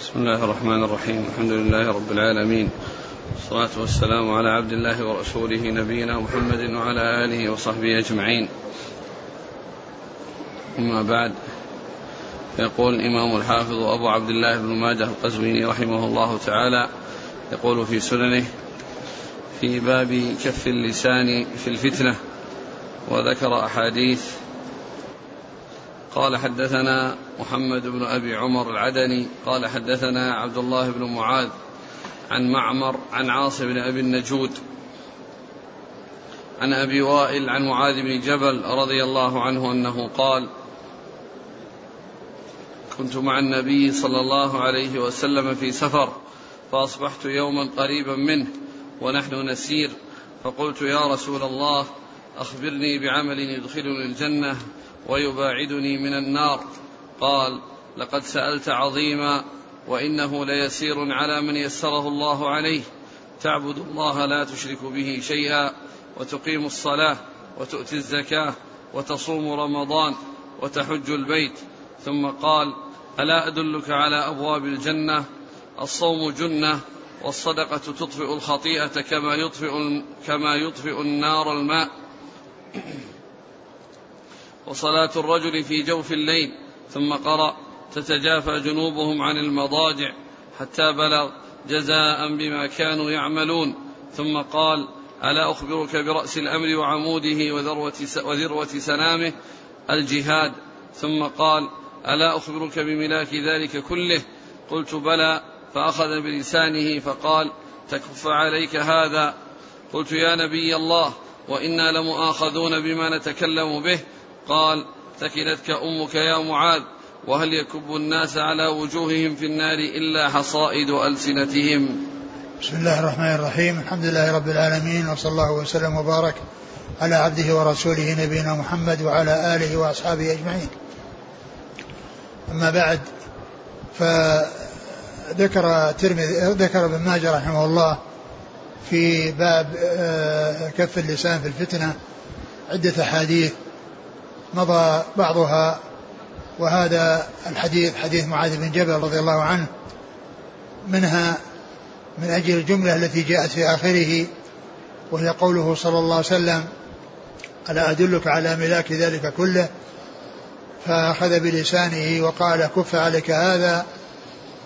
بسم الله الرحمن الرحيم. الحمد لله رب العالمين. والصلاة والسلام على عبد الله ورسوله نبينا محمد وعلى آله وصحبه أجمعين. أما بعد يقول الإمام الحافظ أبو عبد الله بن ماجه القزويني رحمه الله تعالى يقول في سننه في باب كف اللسان في الفتنة وذكر أحاديث قال حدثنا محمد بن أبي عمر العدني قال حدثنا عبد الله بن معاذ عن معمر عن عاصم بن أبي النجود عن أبي وائل عن معاذ بن جبل رضي الله عنه أنه قال كنت مع النبي صلى الله عليه وسلم في سفر فأصبحت يوما قريبا منه ونحن نسير فقلت يا رسول الله أخبرني بعمل يدخلني الجنة. ويباعدني من النار. قال لقد سألت عظيما وإنه ليسير على من يسره الله عليه. تعبد الله لا تشرك به شيئا وتقيم الصلاة وتؤتي الزكاة وتصوم رمضان وتحج البيت. ثم قال ألا أدلك على أبواب الجنة؟ الصوم جنة والصدقة تطفئ الخطيئة كما يطفئ كما يطفئ النار الماء. وصلاة الرجل في جوف الليل ثم قرأ تتجافى جنوبهم عن المضاجع حتى بلغ جزاء بما كانوا يعملون. ثم قال ألا أخبرك برأس الأمر وعموده وذروة, وذروة سنامه الجهاد؟ ثم قال ألا أخبرك بملاك ذلك كله؟ قلت بلى. فأخذ بلسانه فقال تكف عليك هذا؟ قلت يا نبي الله وإنا لمؤاخذون بما نتكلم به. قال ثكلتك أمك يا معاذ وهل يكب الناس على وجوههم في النار إلا حصائد ألسنتهم؟ بسم الله الرحمن الرحيم. الحمد لله رب العالمين وصلى الله وسلم وبارك على عبده ورسوله نبينا محمد وعلى آله وأصحابه أجمعين. أما بعد فذكر ترمذي ذكر ابن ماجه رحمه الله في باب آه، كف اللسان في الفتنة عدة أحاديث. مضى بعضها وهذا الحديث حديث معاذ بن جبل رضي الله عنه منها من أجل الجملة التي جاءت في آخره وهي قوله صلى الله عليه وسلم ألا أدلك على ملاك ذلك كله؟ فأخذ بلسانه وقال كف عليك هذا.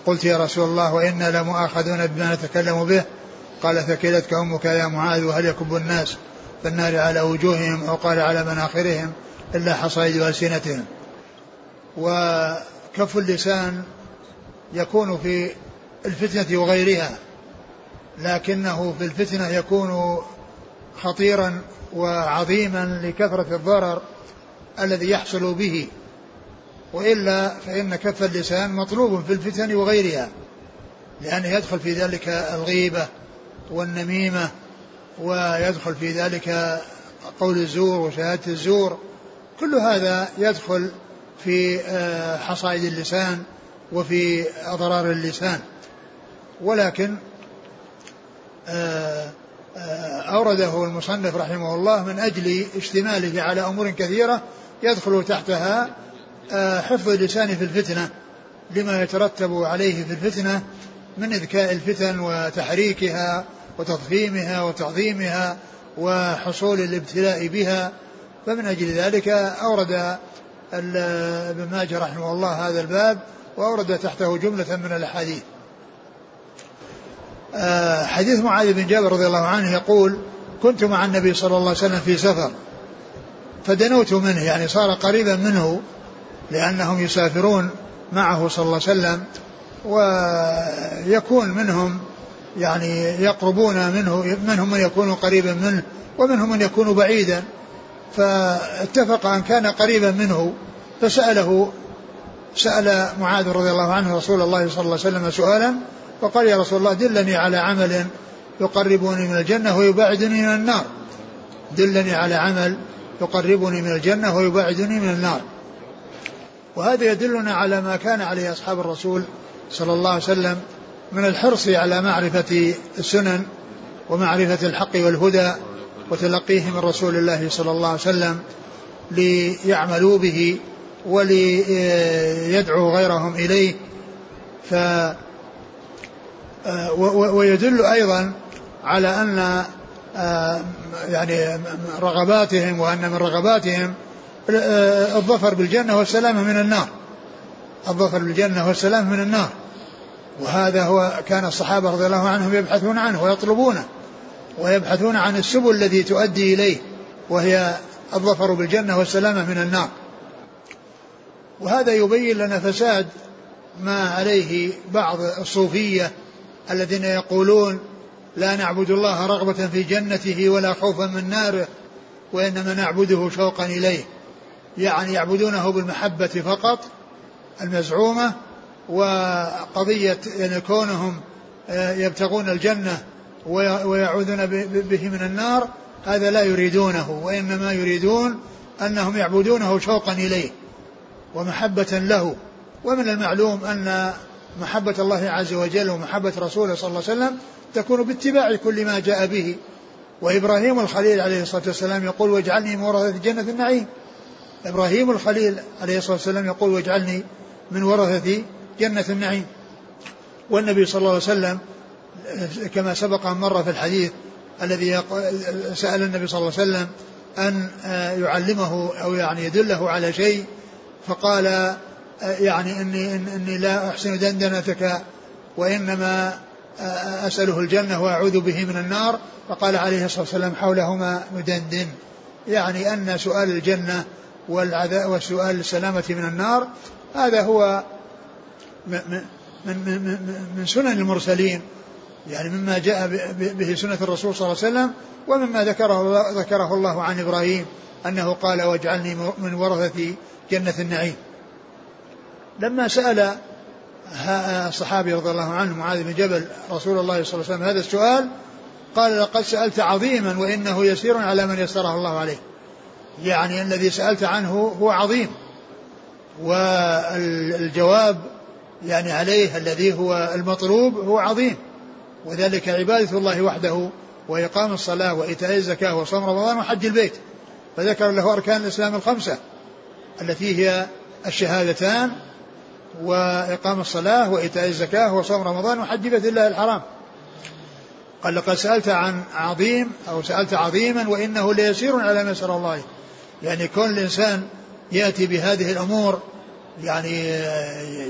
قلت يا رسول الله وإنا لمؤاخذون بما نتكلم به. قال ثكلتك أمك يا معاذ وهل يكب الناس في النار على وجوههم أو قال على مناخرهم؟ إلا حصائد ألسنتهم وكف اللسان يكون في الفتنة وغيرها لكنه في الفتنة يكون خطيرا وعظيما لكثرة الضرر الذي يحصل به. وإلا فإن كف اللسان مطلوب في الفتن وغيرها لأنه يدخل في ذلك الغيبة والنميمة ويدخل في ذلك قول الزور وشهادة الزور. كل هذا يدخل في آه، حصائد اللسان وفي أضرار اللسان. ولكن آه، آه، أورده المصنف رحمه الله من أجل اشتماله على أمور كثيرة يدخل تحتها حفظ اللسان في الفتنة لما يترتب عليه في الفتنة من إذكاء الفتن وتحريكها وتضخيمها وتعظيمها وحصول الابتلاء بها فمن أجل ذلك أورد ابن ماجه رحمه الله هذا الباب وأورد تحته جملة من الأحاديث. آه، حديث معاذ بن جابر رضي الله عنه يقول كنت مع النبي صلى الله عليه وسلم في سفر فدنوت منه يعني صار قريبا منه لأنهم يسافرون معه صلى الله عليه وسلم ويكون منهم يعني يقربون منه منهم من يكون قريبا منه ومنهم من يكون بعيدا. فاتفق أن كان قريبا منه فسأله سأل معاذ رضي الله عنه رسول الله صلى الله عليه وسلم سؤالا فقال يا رسول الله دلني على عمل يقربني من الجنة ويباعدني من النار. دلني على عمل يقربني من الجنة ويباعدني من النار. وهذا يدلنا على ما كان عليه أصحاب الرسول صلى الله عليه وسلم من الحرص على معرفة السنن ومعرفة الحق والهدى وتلقيه من رسول الله صلى الله عليه وسلم ليعملوا به وليدعوا غيرهم إليه. ف ويدل أيضا على أن آه، يعني رغباتهم وأن من رغباتهم آه، الظفر بالجنة والسلامة من النار. الظفر بالجنة والسلامة من النار. وهذا هو كان الصحابة رضي الله عنهم يبحثون عنه ويطلبونه. ويبحثون عن السبل التي تؤدي إليه وهي الظفر بالجنة والسلامة من النار. وهذا يبين لنا فساد ما عليه بعض الصوفية الذين يقولون لا نعبد الله رغبة في جنته ولا خوفا من ناره وإنما نعبده شوقا إليه. يعني يعبدونه بالمحبة فقط المزعومة وقضية يعني كونهم آه، يبتغون الجنة ويعوذون به من النار. هذا لا يريدونه وإنما يريدون أنهم يعبدونه شوقا إليه ومحبة له. ومن المعلوم أن محبة الله عز وجل ومحبة رسوله صلى الله عليه وسلم تكون باتباع كل ما جاء به. وإبراهيم الخليل عليه الصلاة والسلام يقول واجعلني من ورثة جنة النعيم. إبراهيم الخليل عليه الصلاة والسلام يقول واجعلني من ورثة جنة النعيم. والنبي صلى الله عليه وسلم كما سبق أن مر في الحديث الذي سأل النبي صلى الله عليه وسلم أن يعلمه أو يعني يدله على شيء فقال يعني إني, إني لا أحسن دندنتك وإنما أسأله الجنة وأعوذ به من النار. فقال عليه الصلاة والسلام حولهما ندندن. يعني أن سؤال الجنة والعذاب والسؤال السلامة من النار هذا هو من, من, من, من سنن المرسلين. يعني مما جاء به سنة الرسول صلى الله عليه وسلم ومما ذكره ذكره الله عن إبراهيم أنه قال واجعلني من ورثة جنة النعيم. لما سأل الصحابي رضي الله عنه معاذ بن جبل رسول الله صلى الله عليه وسلم هذا السؤال قال لقد سألت عظيما وإنه يسير على من يسره الله عليه. يعني الذي سألت عنه هو عظيم والجواب يعني عليه الذي هو المطلوب هو عظيم. وذلك عبادة الله وحده وإقام الصلاة وإيتاء الزكاة وصوم رمضان وحج البيت. فذكر له أركان الإسلام الخمسة التي هي الشهادتان وإقام الصلاة وإيتاء الزكاة وصوم رمضان وحج بيت الله الحرام. قال لقد سألت عن عظيم أو سألت عظيما وإنه ليسير على ما يسر الله. يعني كون الإنسان يأتي بهذه الأمور يعني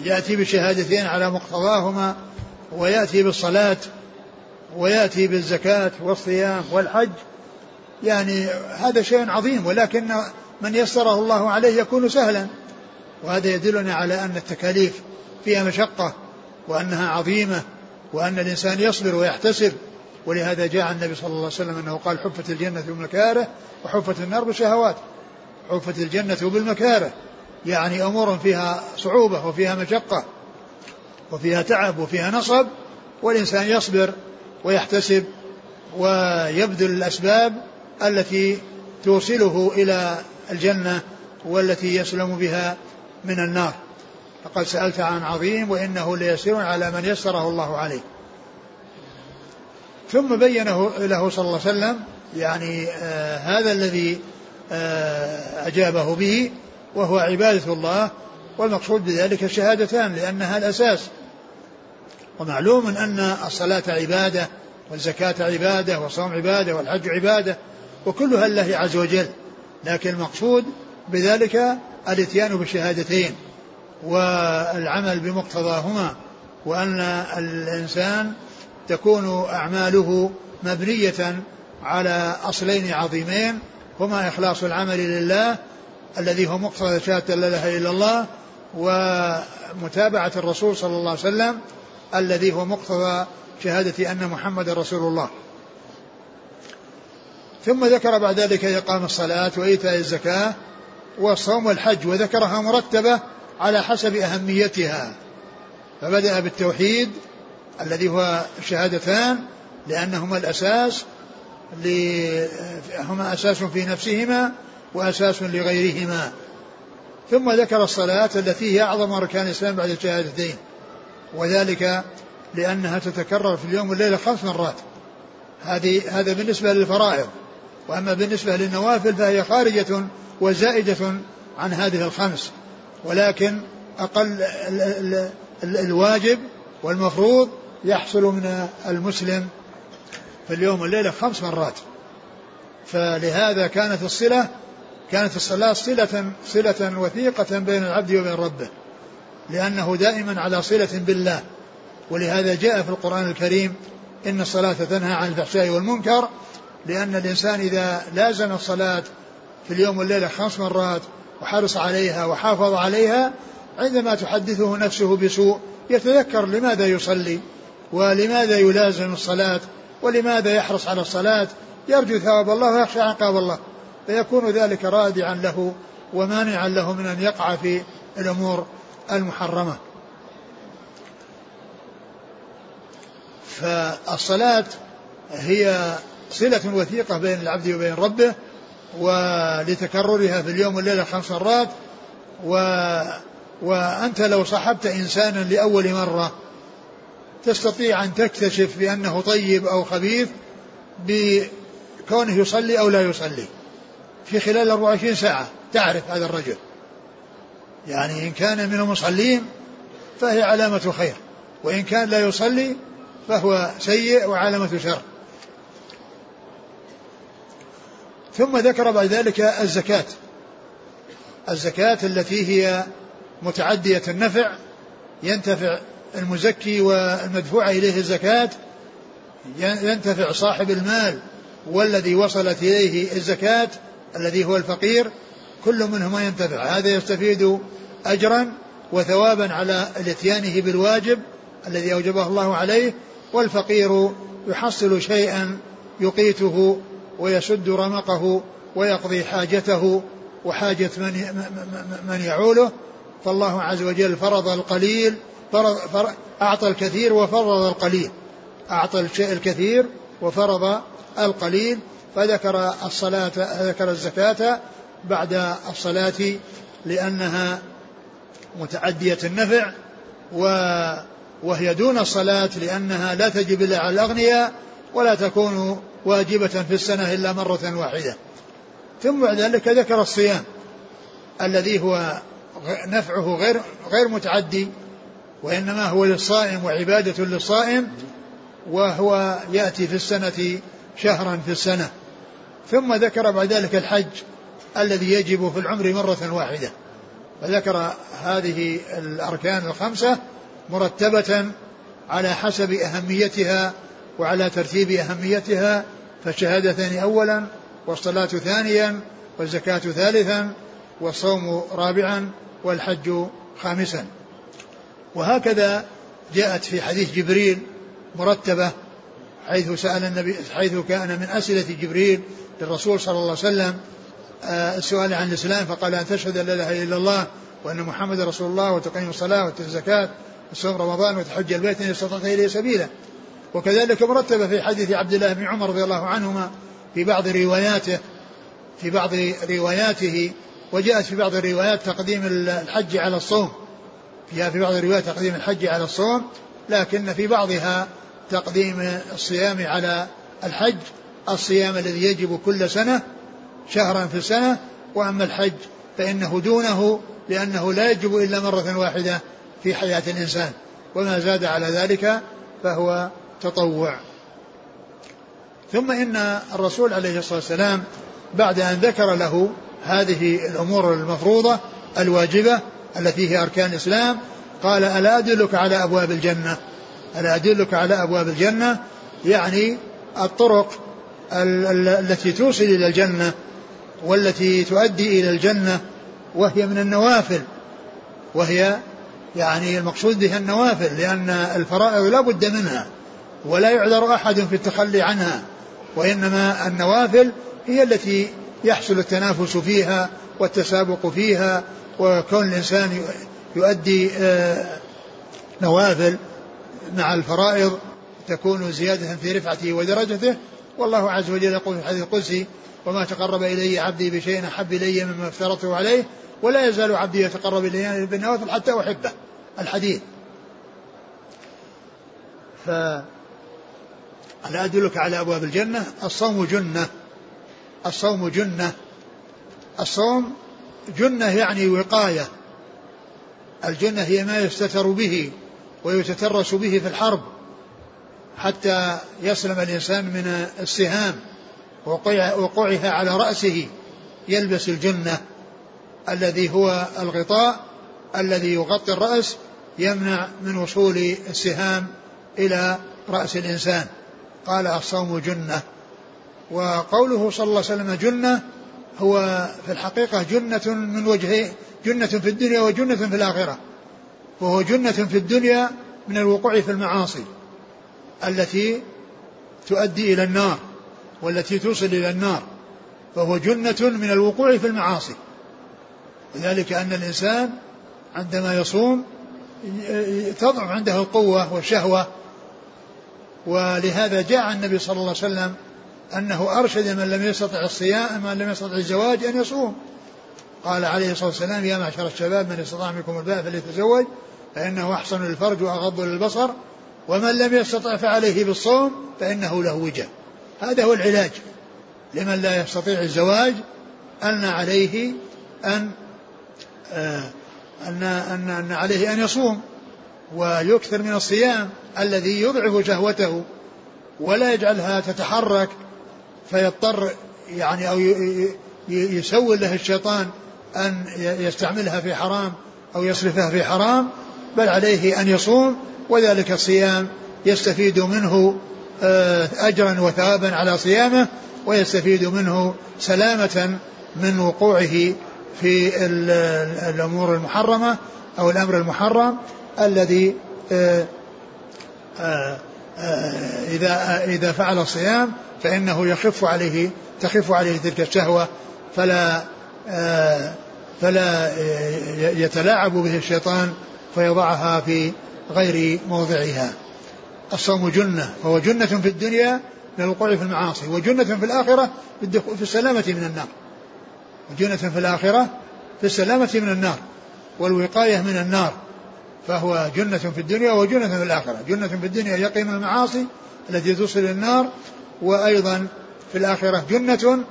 يأتي بشهادتين على مقتضاهما ويأتي بالصلاة ويأتي بالزكاة والصيام والحج. يعني هذا شيء عظيم ولكن من يسره الله عليه يكون سهلا. وهذا يدلنا على أن التكاليف فيها مشقة وأنها عظيمة وأن الإنسان يصبر ويحتسب. ولهذا جاء النبي صلى الله عليه وسلم أنه قال حفت الجنة بالمكاره وحفت النار بالشهوات. حفت الجنة بالمكاره يعني أمور فيها صعوبة وفيها مشقة وفيها تعب وفيها نصب والإنسان يصبر. ويحتسب ويبذل الأسباب التي توصله إلى الجنة والتي يسلم بها من النار. فقد سألت عن عظيم وإنه ليسير على من يسره الله عليه. ثم بينه له صلى الله عليه وسلم يعني آه هذا الذي آه أجابه به وهو عبادة الله والمقصود بذلك الشهادتان لأنها الأساس ومعلوم أن الصلاة عبادة والزكاة عبادة والصوم عبادة والحج عبادة وكلها لله عز وجل. لكن المقصود بذلك الاتيان بالشهادتين والعمل بمقتضاهما وأن الإنسان تكون أعماله مبنية على أصلين عظيمين هما إخلاص العمل لله الذي هو مقتضى شهادة لا إله إلا الله ومتابعة الرسول صلى الله عليه وسلم الذي هو مقتضى شهادة أن محمد رسول الله. ثم ذكر بعد ذلك إقام الصلاة وإيتاء الزكاة والصوم والحج وذكرها مرتبة على حسب أهميتها. فبدأ بالتوحيد الذي هو الشهادتان لأنهما الأساس هما أساس في نفسهما وأساس لغيرهما. ثم ذكر الصلاة التي هي أعظم أركان الإسلام بعد الشهادتين. وذلك لأنها تتكرر في اليوم والليلة خمس مرات. هذه هذا بالنسبة للفرائض. وأما بالنسبة للنوافل فهي خارجة وزائدة عن هذه الخمس. ولكن أقل الواجب والمفروض يحصل من المسلم في اليوم والليلة خمس مرات. فلهذا كانت الصلة كانت الصلاة صلة صلة وثيقة بين العبد وبين ربه. لأنه دائما على صلة بالله. ولهذا جاء في القرآن الكريم إن الصلاة تنهى عن الفحشاء والمنكر لأن الإنسان إذا لازم الصلاة في اليوم والليلة خمس مرات وحرص عليها وحافظ عليها عندما تحدثه نفسه بسوء يتذكر لماذا يصلي ولماذا يلازم الصلاة ولماذا يحرص على الصلاة. يرجو ثواب الله ويخشى عقاب الله. فيكون ذلك رادعا له ومانعا له من أن يقع في الأمور المحرمة. فالصلاة هي صلة وثيقة بين العبد وبين ربه ولتكررها في اليوم والليلة خمس مرات و وأنت لو صحبت إنسانا لأول مرة تستطيع أن تكتشف بأنه طيب أو خبيث بكونه يصلي أو لا يصلي في خلال 24 ساعة تعرف هذا الرجل. يعني إن كان من المصلين فهي علامة خير وإن كان لا يصلي فهو سيء وعلامة شر. ثم ذكر بعد ذلك الزكاة. الزكاة التي هي متعدية النفع ينتفع المزكي والمدفوع إليه الزكاة ينتفع صاحب المال والذي وصلت إليه الزكاة الذي هو الفقير كل منهما ينتفع. هذا يستفيد أجرا وثوابا على الإتيانه بالواجب الذي أوجبه الله عليه والفقير يحصل شيئا يقيته ويسد رمقه ويقضي حاجته وحاجة من, من يعوله. فالله عز وجل فرض القليل فرض فرض أعطى الكثير وفرض القليل. أعطى الشيء الكثير وفرض القليل. فذكر الصلاة ذكر الزكاة بعد الصلاة لأنها متعدية النفع و وهي دون الصلاة لأنها لا تجب إلا على الأغنياء ولا تكون واجبة في السنة إلا مرة واحدة. ثم بعد ذلك ذكر الصيام الذي هو نفعه غير غير متعدي وإنما هو للصائم وعبادة للصائم وهو يأتي في السنة شهرا في السنة. ثم ذكر بعد ذلك الحج الذي يجب في العمر مرة واحدة. فذكر هذه الأركان الخمسة مرتبة على حسب أهميتها وعلى ترتيب أهميتها فالشهادتان أولا والصلاة ثانيا والزكاة ثالثا والصوم رابعا والحج خامسا. وهكذا جاءت في حديث جبريل مرتبة حيث سأل النبي حيث كان من أسئلة جبريل للرسول صلى الله عليه وسلم السؤال عن الإسلام فقال أن تشهد أن لا إله إلا الله وأن محمد رسول الله وتقيم الصلاة وتؤتي الزكاة وصوم رمضان وتحج البيت إن استطعت إليه سبيلا. وكذلك مرتبة في حديث عبد الله بن عمر رضي الله عنهما في بعض رواياته في بعض رواياته وجاءت في بعض الروايات تقديم الحج على الصوم. فيها في بعض الروايات تقديم الحج على الصوم لكن في بعضها تقديم الصيام على الحج الصيام الذي يجب كل سنة شهرا في السنة وأما الحج فإنه دونه لأنه لا يجب إلا مرة واحدة في حياة الإنسان. وما زاد على ذلك فهو تطوع. ثم إن الرسول عليه الصلاة والسلام بعد أن ذكر له هذه الأمور المفروضة الواجبة التي هي أركان الإسلام قال ألا أدلك على أبواب الجنة؟ ألا أدلك على أبواب الجنة؟ يعني الطرق التي توصل إلى الجنة. والتي تؤدي إلى الجنة وهي من النوافل وهي يعني المقصود بها النوافل لأن الفرائض لا بد منها ولا يعذر أحد في التخلي عنها وإنما النوافل هي التي يحصل التنافس فيها والتسابق فيها وكون الإنسان يؤدي آه، نوافل مع الفرائض تكون زيادة في رفعته ودرجته والله عز وجل يقول في الحديث القدسي وما تقرب إلي عبدي بشيء أحب إلي مما افترضته عليه ولا يزال عبدي يتقرب إلي بالنوافل حتى أحبه. الحديث. ف ألا أدلك على أبواب الجنة. الصوم جنة. الصوم جنة. الصوم جنة يعني وقاية. الجنة هي ما يستتر به ويتترس به في الحرب حتى يسلم الإنسان من السهام. وقوعها على رأسه يلبس الجنة الذي هو الغطاء الذي يغطي الرأس يمنع من وصول السهام إلى رأس الإنسان. قال الصوم جنة. وقوله صلى الله عليه وسلم جنة هو في الحقيقة جنة من وجهين جنة في الدنيا وجنة في الآخرة. وهو جنة في الدنيا من الوقوع في المعاصي التي تؤدي إلى النار. والتي توصل إلى النار فهو جنة من الوقوع في المعاصي. وذلك أن الإنسان عندما يصوم تضعف عنده القوة والشهوة. ولهذا جاء النبي صلى الله عليه وسلم أنه أرشد من لم يستطع الصيام من لم يستطع الزواج أن يصوم. قال عليه الصلاة والسلام يا معشر الشباب من استطاع منكم الباء فليتزوج فإنه أحسن للفرج وأغض للبصر ومن لم يستطع فعليه بالصوم فإنه له وجه. هذا هو العلاج لمن لا يستطيع الزواج. أن عليه أن آه، أن أن أن عليه أن يصوم ويكثر من الصيام الذي يضعف شهوته ولا يجعلها تتحرك فيضطر يعني أو يسول له الشيطان أن يستعملها في حرام أو يصرفها في حرام بل عليه أن يصوم وذلك الصيام يستفيد منه أجرا وثوابا على صيامه ويستفيد منه سلامة من وقوعه في الأمور المحرمة أو الأمر المحرم الذي آه، آه، إذا إذا فعل الصيام فإنه يخف عليه تخف عليه تلك الشهوة فلا فلا يتلاعب به الشيطان فيضعها في غير موضعها. الصوم جنة فهو جنة في الدنيا من الوقوع في المعاصي وجنة في الآخرة في السلامة من النار. وجنة في الآخرة في السلامة من النار والوقاية من النار فهو جنة في الدنيا وجنة في الآخرة. جنة في الدنيا يقي من المعاصي التي توصل النار وأيضا في الآخرة جنة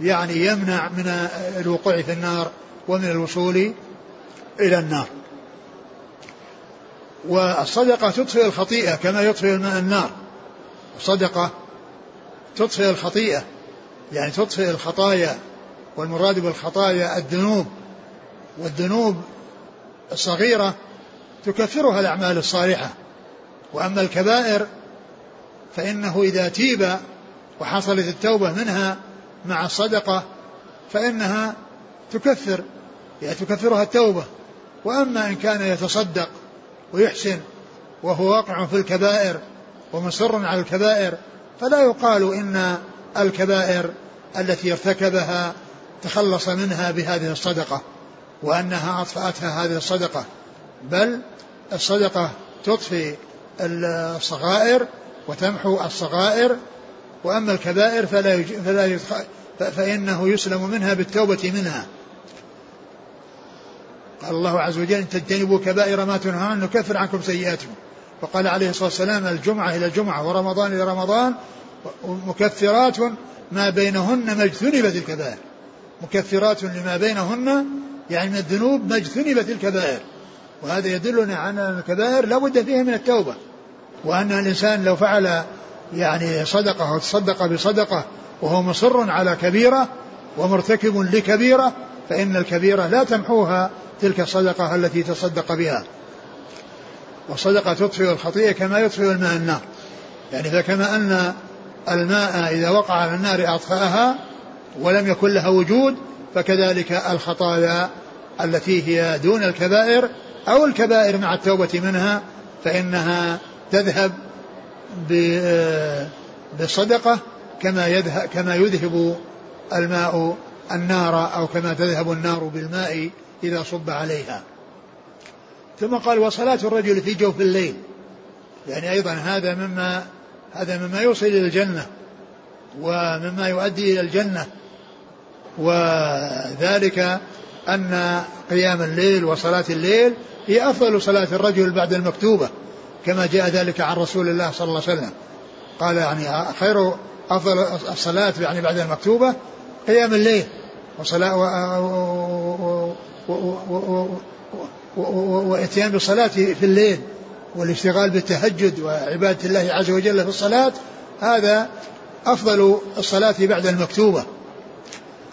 يعني يمنع من الوقوع في النار ومن الوصول إلى النار. والصدقة تطفئ الخطيئة كما يطفئ الماء النار. الصدقة تطفئ الخطيئة يعني تطفئ الخطايا والمراد بالخطايا الذنوب. والذنوب الصغيرة تكفرها الأعمال الصالحة. وأما الكبائر فإنه إذا تيب وحصلت التوبة منها مع الصدقة فإنها تكفر يعني تكفرها التوبة. وأما إن كان يتصدق ويحسن وهو واقع في الكبائر ومصر على الكبائر فلا يقال إن الكبائر التي ارتكبها تخلص منها بهذه الصدقة وأنها أطفأتها هذه الصدقة بل الصدقة تطفي الصغائر وتمحو الصغائر وأما الكبائر فلا, فلا فإنه يسلم منها بالتوبة منها. قال الله عز وجل إن تجتنبوا كبائر ما تنهى عنه نكفر عنكم سيئاتكم. وقال عليه الصلاة والسلام الجمعة إلى الجمعة ورمضان إلى رمضان مكفرات ما بينهن ما اجتنبت الكبائر. مكفرات لما بينهن يعني من الذنوب ما اجتنبت الكبائر. وهذا يدلنا على أن الكبائر لا بد فيها من التوبة. وأن الإنسان لو فعل يعني صدقة أو تصدق بصدقة وهو مصر على كبيرة ومرتكب لكبيرة فإن الكبيرة لا تمحوها تلك الصدقة التي تصدق بها. والصدقة تطفئ الخطيئة كما يطفئ الماء النار. يعني فكما أن الماء إذا وقع على النار أطفأها ولم يكن لها وجود فكذلك الخطايا التي هي دون الكبائر أو الكبائر مع التوبة منها فإنها تذهب بالصدقة كما يذهب كما يذهب الماء النار أو كما تذهب النار بالماء إذا صب عليها. ثم قال وصلاة الرجل في جوف الليل. يعني أيضا هذا مما هذا مما يوصل إلى الجنة ومما يؤدي إلى الجنة. وذلك أن قيام الليل وصلاة الليل هي أفضل صلاة الرجل بعد المكتوبة كما جاء ذلك عن رسول الله صلى الله عليه وسلم. قال يعني خير أفضل الصلاة يعني بعد المكتوبة قيام الليل وصلاة وإتيان بالصلاة في الليل والاشتغال بالتهجد وعبادة الله عز وجل في الصلاة هذا أفضل الصلاة بعد المكتوبة.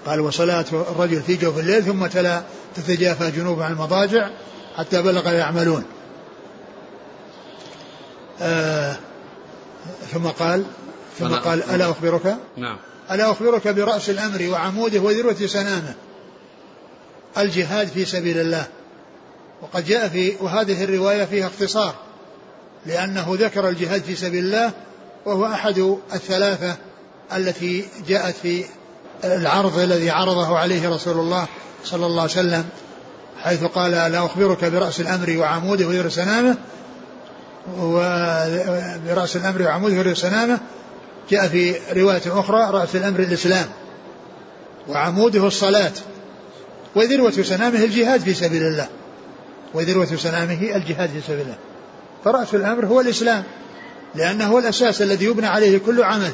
قال وصلاة الرجل في جوف الليل ثم تلا تتجافى جنوب عن المضاجع حتى بلغ يعملون. آه ثم قال ثم قال ألا أخبرك؟ نعم. ألا أخبرك برأس الأمر وعموده وذروة سنامه. الجهاد في سبيل الله. وقد جاء في وهذه الرواية فيها اختصار لأنه ذكر الجهاد في سبيل الله وهو أحد الثلاثة التي جاءت في العرض الذي عرضه عليه رسول الله صلى الله عليه وسلم حيث قال لا أخبرك برأس الأمر وعموده وذروة سنامه وبرأس الأمر وعموده وذروة سنامه جاء في رواية أخرى رأس الأمر الإسلام وعموده الصلاة وذروة سنامه الجهاد في سبيل الله. وذروة سنامه الجهاد في سبيل الله. فرأس الأمر هو الإسلام. لأنه هو الأساس الذي يبنى عليه كل عمل.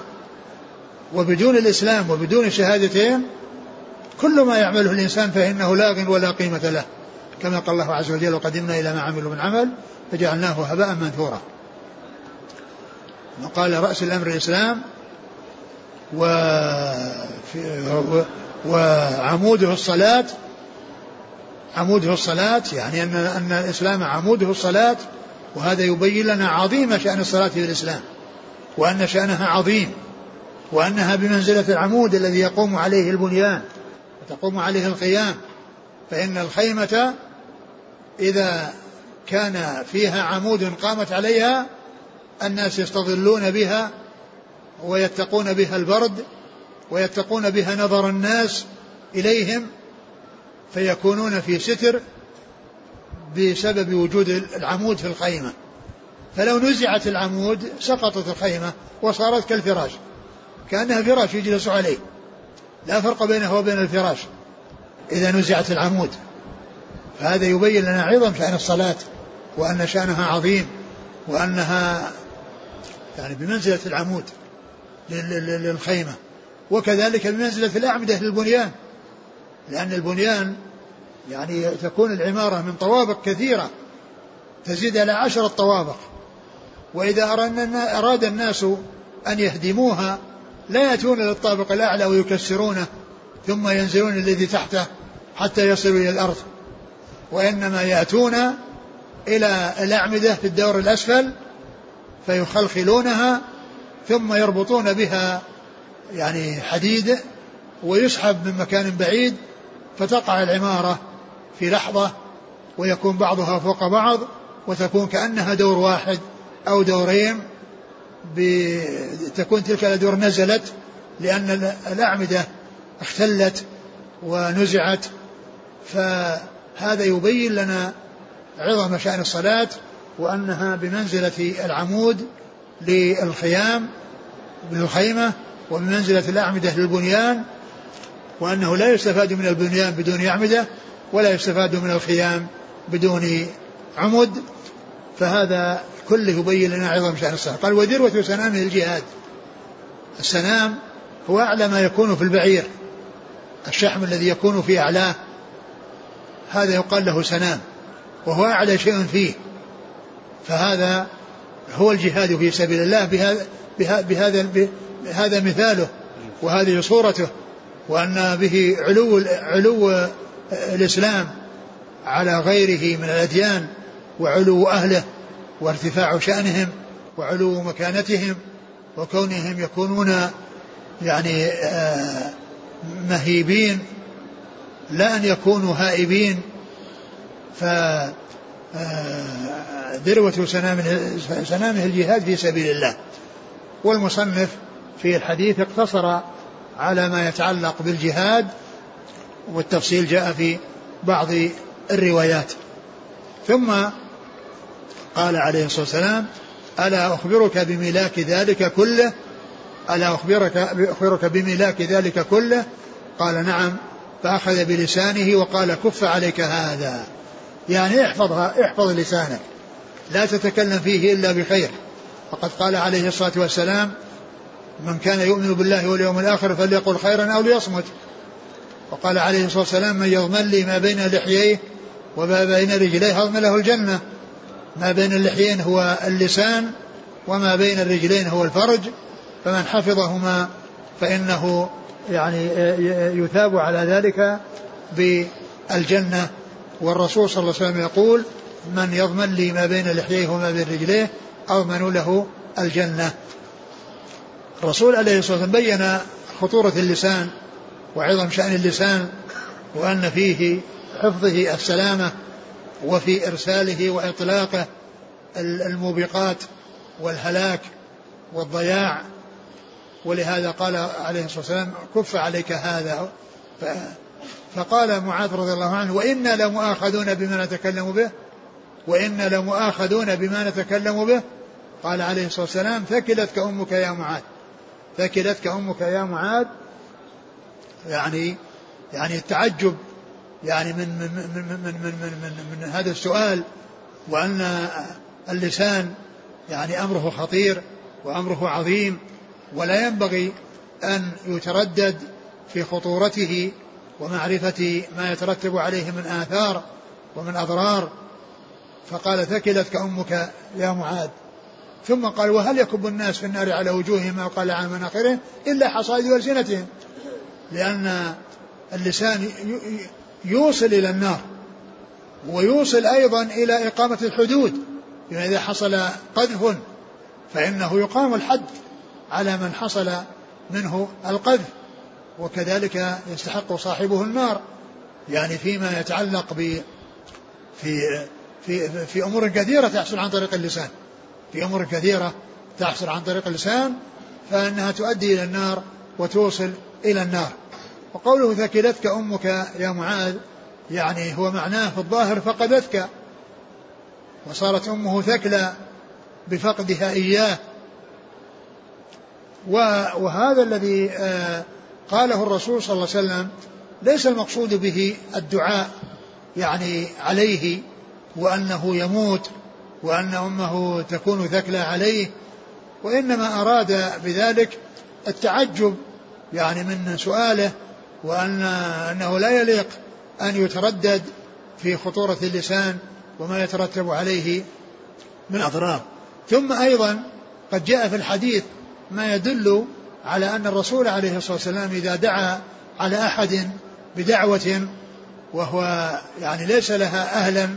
وبدون الإسلام وبدون الشهادتين كل ما يعمله الإنسان فإنه لاغ ولا قيمة له. كما قال الله عز وجل وقدمنا إلى ما عملوا من عمل فجعلناه هباء منثورا. وقال رأس الأمر الإسلام و وعموده الصلاة عموده الصلاة يعني أن أن الإسلام عموده الصلاة وهذا يبين لنا عظيم شأن الصلاة في الإسلام وأن شأنها عظيم وأنها بمنزلة العمود الذي يقوم عليه البنيان وتقوم عليه القيام. فإن الخيمة إذا كان فيها عمود قامت عليها الناس يستظلون بها ويتقون بها البرد ويتقون بها نظر الناس إليهم فيكونون في ستر بسبب وجود العمود في الخيمة. فلو نزعت العمود سقطت الخيمة وصارت كالفراش كأنها فراش يجلس عليه. لا فرق بينه وبين الفراش إذا نزعت العمود. فهذا يبين لنا عظم شأن الصلاة وأن شأنها عظيم وأنها يعني بمنزلة العمود للخيمة. وكذلك بمنزلة الأعمدة للبنيان لأن البنيان يعني تكون العمارة من طوابق كثيرة تزيد على عشرة طوابق. وإذا أراد الناس أن يهدموها لا يأتون للطابق الأعلى ويكسرونه ثم ينزلون الذي تحته حتى يصلوا إلى الأرض. وإنما يأتون إلى الأعمدة في الدور الأسفل فيخلخلونها ثم يربطون بها يعني حديد ويسحب من مكان بعيد فتقع العمارة في لحظة ويكون بعضها فوق بعض وتكون كأنها دور واحد أو دورين تكون تلك الأدوار نزلت لأن الأعمدة اختلت ونزعت. فهذا يبين لنا عظم شأن الصلاة وأنها بمنزلة العمود للخيام بالخيمة وبمنزلة الأعمدة للبنيان وأنه لا يستفاد من البنيان بدون أعمدة ولا يستفاد من الخيام بدون عمد فهذا كله يبين لنا عظم شأن الصلاة قال وذروة سنامه الجهاد السنام هو أعلى ما يكون في البعير. الشحم الذي يكون في أعلاه هذا يقال له سنام وهو أعلى شيء فيه. فهذا هو الجهاد في سبيل الله بهذا بهذا بهذا مثاله وهذه صورته. وأن به علو علو الإسلام على غيره من الأديان وعلو أهله وارتفاع شأنهم وعلو مكانتهم وكونهم يكونون يعني آه، مهيبين لا أن يكونوا هائبين. ف آه، ذروة سنامه, سنامه الجهاد في سبيل الله. والمصنف في الحديث اقتصر على ما يتعلق بالجهاد والتفصيل جاء في بعض الروايات. ثم قال عليه الصلاة والسلام ألا أخبرك بملاك ذلك كله؟ ألا أخبرك, أخبرك بملاك ذلك كله؟ قال نعم. فأخذ بلسانه وقال كف عليك هذا. يعني احفظها احفظ لسانك. لا تتكلم فيه إلا بخير. فقد قال عليه الصلاة والسلام من كان يؤمن بالله واليوم الآخر فليقل خيرا أو ليصمت. وقال عليه الصلاة والسلام من يضمن لي ما بين لحييه وما بين رجليه هضم له الجنة. ما بين اللحيين هو اللسان وما بين الرجلين هو الفرج. فمن حفظهما فإنه يعني يثاب على ذلك بالجنة. والرسول صلى الله عليه وسلم يقول من يضمن لي ما بين لحييه وما بين رجليه أضمن له الجنة. الرسول عليه الصلاة والسلام بين خطورة اللسان وعظم شأن اللسان وأن فيه حفظه السلامة وفي إرساله وإطلاقه الموبقات والهلاك والضياع. ولهذا قال عليه الصلاة والسلام كف عليك هذا. فقال معاذ رضي الله عنه وإنا لمؤاخذون بما نتكلم به وإنا لمؤاخذون بما نتكلم به. قال عليه الصلاة والسلام ثكلتك أمك يا معاذ. ثكلتك أمك يا معاذ. يعني يعني التعجب يعني من من من من من, من, من, من هذا السؤال وأن اللسان يعني أمره خطير وأمره عظيم ولا ينبغي أن يتردد في خطورته ومعرفة ما يترتب عليه من آثار ومن أضرار. فقال ثكلتك أمك يا معاذ. ثم قال وهل يكب الناس في النار على وجوههم أو قال عن مناخرهم إلا حصائد ألسنتهم. لأن اللسان يوصل إلى النار ويوصل أيضا إلى إقامة الحدود. يعني إذا حصل قذف فإنه يقام الحد على من حصل منه القذف وكذلك يستحق صاحبه النار. يعني فيما يتعلق ب في في في أمور كثيرة تحصل عن طريق اللسان. في أمور كثيرة تحصل عن طريق اللسان فإنها تؤدي إلى النار وتوصل إلى النار. وقوله ثكلتك أمك يا معاذ يعني هو معناه في الظاهر فقدتك. وصارت أمه ثكلى بفقدها إياه. وهذا الذي آه، قاله الرسول صلى الله عليه وسلم ليس المقصود به الدعاء يعني عليه وأنه يموت وأن أمه تكون ثكلى عليه وإنما أراد بذلك التعجب يعني من سؤاله وأن أنه لا يليق أن يتردد في خطورة اللسان وما يترتب عليه من أضرار. ثم أيضا قد جاء في الحديث ما يدل على أن الرسول عليه الصلاة والسلام إذا دعا على أحد بدعوة وهو يعني ليس لها أهلا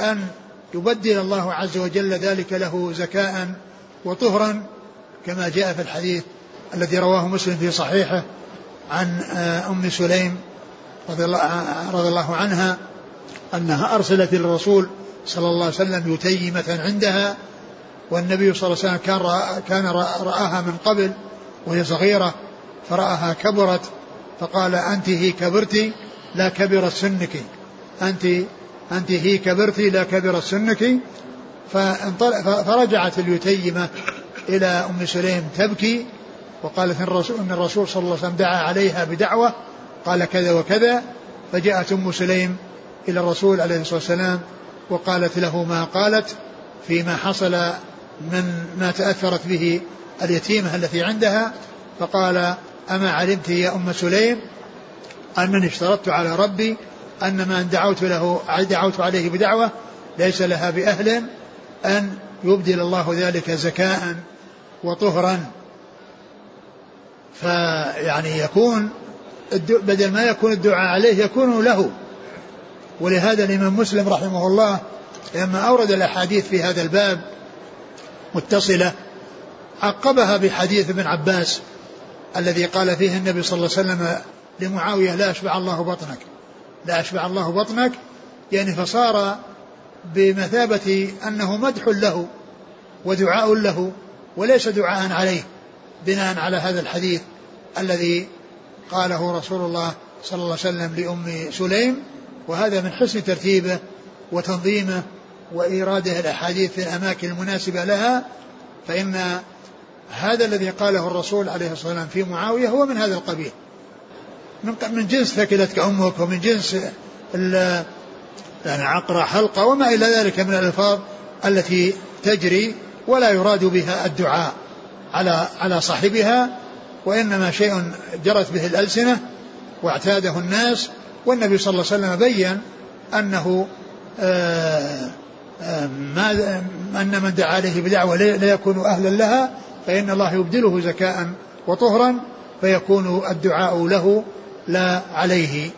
أن يبدل الله عز وجل ذلك له زكاء وطهرا كما جاء في الحديث الذي رواه مسلم في صحيحه عن آه، أم سليم رضي الله عنها أنها أرسلت للرسول صلى الله عليه وسلم يتيمة عندها والنبي صلى الله عليه وسلم كان رأى كان رآها من قبل وهي صغيرة فرآها كبرت فقال أنت هي كبرت لا كبرت سنك أنت أنت هي كبرت لا كبرت سنك فرجعت اليتيمة إلى أم سليم تبكي وقالت إن الرسول, إن الرسول صلى الله عليه وسلم دعا عليها بدعوة قال كذا وكذا فجاءت أم سليم إلى الرسول عليه الصلاة والسلام وقالت له ما قالت فيما حصل من ما تأثرت به اليتيمة التي عندها فقال أما علمت يا أم سليم أنني اشترطت على ربي أن من دعوت له دعوت عليه بدعوة ليس لها بأهل أن يبدل الله ذلك زكاء وطهرا. فيعني يكون بدل ما يكون الدعاء عليه يكون له. ولهذا الإمام مسلم رحمه الله لما أورد الأحاديث في هذا الباب متصلة عقبها بحديث ابن عباس الذي قال فيه النبي صلى الله عليه وسلم لمعاوية لا أشبع الله بطنك. لا أشبع الله بطنك. يعني فصار بمثابة أنه مدح له ودعاء له وليس دعاء عليه بناء على هذا الحديث الذي قاله رسول الله صلى الله عليه وسلم لأم سليم. وهذا من حسن ترتيبه وتنظيمه وإيراده الأحاديث في الأماكن المناسبة لها. فإن هذا الذي قاله الرسول عليه الصلاة والسلام في معاوية هو من هذا القبيل. من من جنس ثكلتك أمك ومن جنس يعني عقر حلقة وما إلى ذلك من الألفاظ التي تجري ولا يراد بها الدعاء على على صاحبها وإنما شيء جرت به الألسنة واعتاده الناس والنبي صلى الله عليه وسلم بين أنه آه ما أن من دعا عليه بدعوة لا يكون أهلا لها فإن الله يبدله زكاء وطهرا فيكون الدعاء له لا عليه.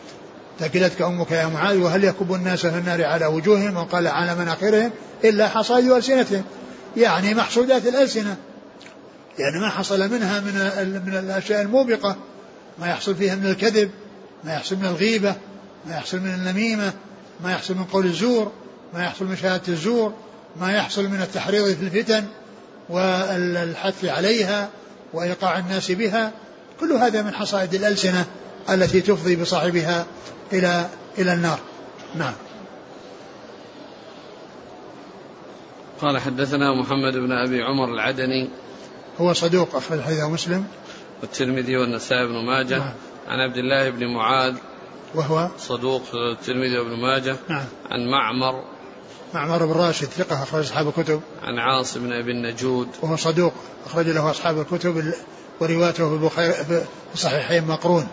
ثقلتك أمك يا معاذ وهل يكب الناس في النار على وجوههم؟ وقال على مناخرهم إلا حصائد ألسنتهم. يعني محصودات الألسنة. يعني ما حصل منها من من الأشياء الموبقة. ما يحصل فيها من الكذب ما يحصل من الغيبة ما يحصل من النميمة ما يحصل من قول الزور ما يحصل من شهادة الزور ما يحصل من التحريض في الفتن والحث عليها وإيقاع الناس بها. كل هذا من حصائد الألسنة. التي تفضي بصاحبها إلى إلى النار. نعم. قال حدثنا محمد بن أبي عمر العدني. هو صدوق أخرج حديثه مسلم. والترمذي والنسائي بن ماجه. نعم. عن عبد الله بن معاذ. وهو؟ صدوق الترمذي وابن ماجه. نعم. عن معمر. معمر بن راشد ثقة أخرج أصحاب الكتب. عن عاصم بن أبي النجود. وهو صدوق أخرج له أصحاب الكتب وروايته في البخاري في الصحيحين مقرون.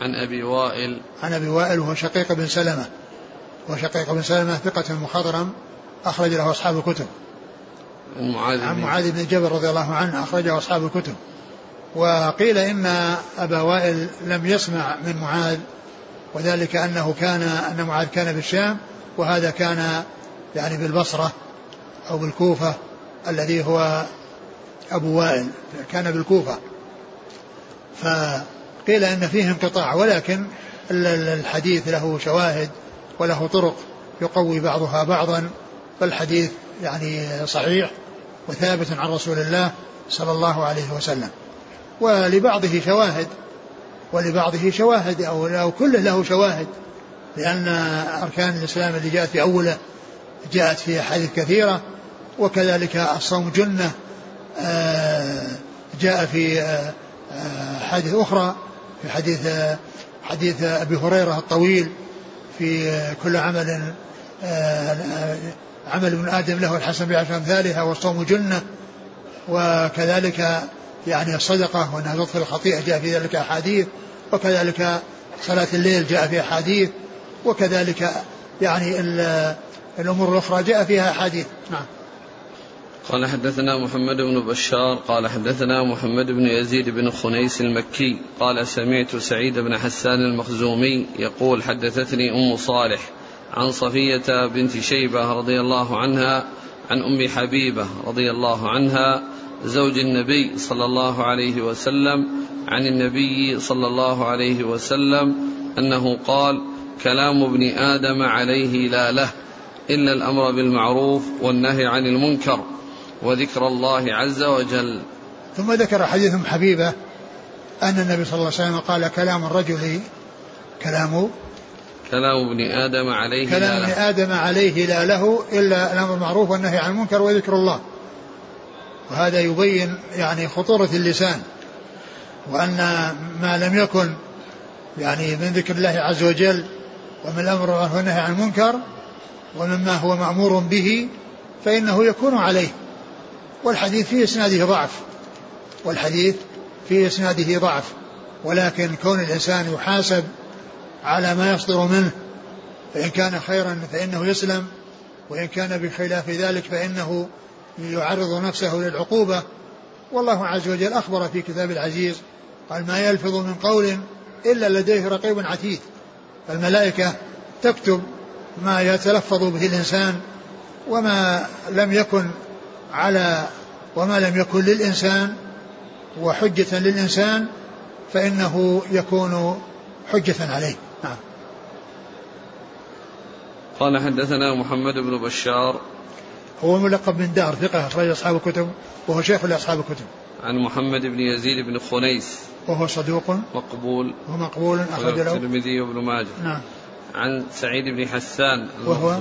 عن أبي وائل. عن أبي وائل وهو شقيق بن سلمة. وشقيق بن سلمة ثقة مخضرم أخرج له أصحاب الكتب. عن معاذ عن معاذ بن جبل رضي الله عنه أخرجه أصحاب الكتب. وقيل إن أبا وائل لم يسمع من معاذ وذلك أنه كان أن معاذ كان بالشام وهذا كان يعني بالبصرة أو بالكوفة الذي هو أبو وائل كان بالكوفة. فقيل أن فيه انقطاع ولكن الحديث له شواهد وله طرق يقوي بعضها بعضا فالحديث يعني صحيح وثابت عن رسول الله صلى الله عليه وسلم. ولبعضه شواهد ولبعضه شواهد أو, أو كله له شواهد لأن أركان الإسلام اللي جاءت في أوله جاءت في أحاديث كثيرة وكذلك الصوم جنة آه، جاء في آه، أحاديث أخرى. في حديث حديث أبي هريرة الطويل في كل عمل آه، عمل ابن آدم له الحسن بعشر أمثالها والصوم جنة وكذلك يعني الصدقة وأنها تطفئ الخطيئة جاء في ذلك أحاديث وكذلك صلاة الليل جاء في أحاديث وكذلك يعني الأمور الأخرى جاء فيها أحاديث. نعم. قال حدثنا محمد بن بشار قال حدثنا محمد بن يزيد بن خنيس المكي قال سمعت سعيد بن حسان المخزومي يقول حدثتني أم صالح عن صفية بنت شيبة رضي الله عنها عن أم حبيبة رضي الله عنها زوج النبي صلى الله عليه وسلم عن النبي صلى الله عليه وسلم أنه قال كلام ابن آدم عليه لا له إلا الأمر بالمعروف والنهي عن المنكر. وذكر الله عز وجل. ثم ذكر حديث حبيبة أن النبي صلى الله عليه وسلم قال كلام الرجل كلام كلام ابن آدم عليه كلام ابن آدم عليه لا له إلا الأمر بالمعروف والنهي عن المنكر وذكر الله. وهذا يبين يعني خطورة اللسان. وأن ما لم يكن يعني من ذكر الله عز وجل ومن الأمر والنهي عن المنكر ومما هو مأمور به فإنه يكون عليه. والحديث في إسناده ضعف. والحديث في إسناده ضعف. ولكن كون الإنسان يحاسب على ما يصدر منه فإن كان خيرا فإنه يسلم وإن كان بخلاف ذلك فإنه يعرض نفسه للعقوبة. والله عز وجل أخبر في كتاب العزيز قال ما يلفظ من قول إلا لديه رقيب عتيد. الملائكة تكتب ما يتلفظ به الإنسان وما لم يكن على وما لم يكن للإنسان وحجة للإنسان فإنه يكون حجة عليه. نعم. قال حدثنا محمد بن بشار. هو ملقب من دار ثقة أخرج أصحاب الكتب وهو شيخ لأصحاب الكتب. عن محمد بن يزيد بن خنيس. وهو صدوق. مقبول. ومقبول أخرج له الترمذي وابن ماجه. نعم. عن سعيد بن حسان. وهو؟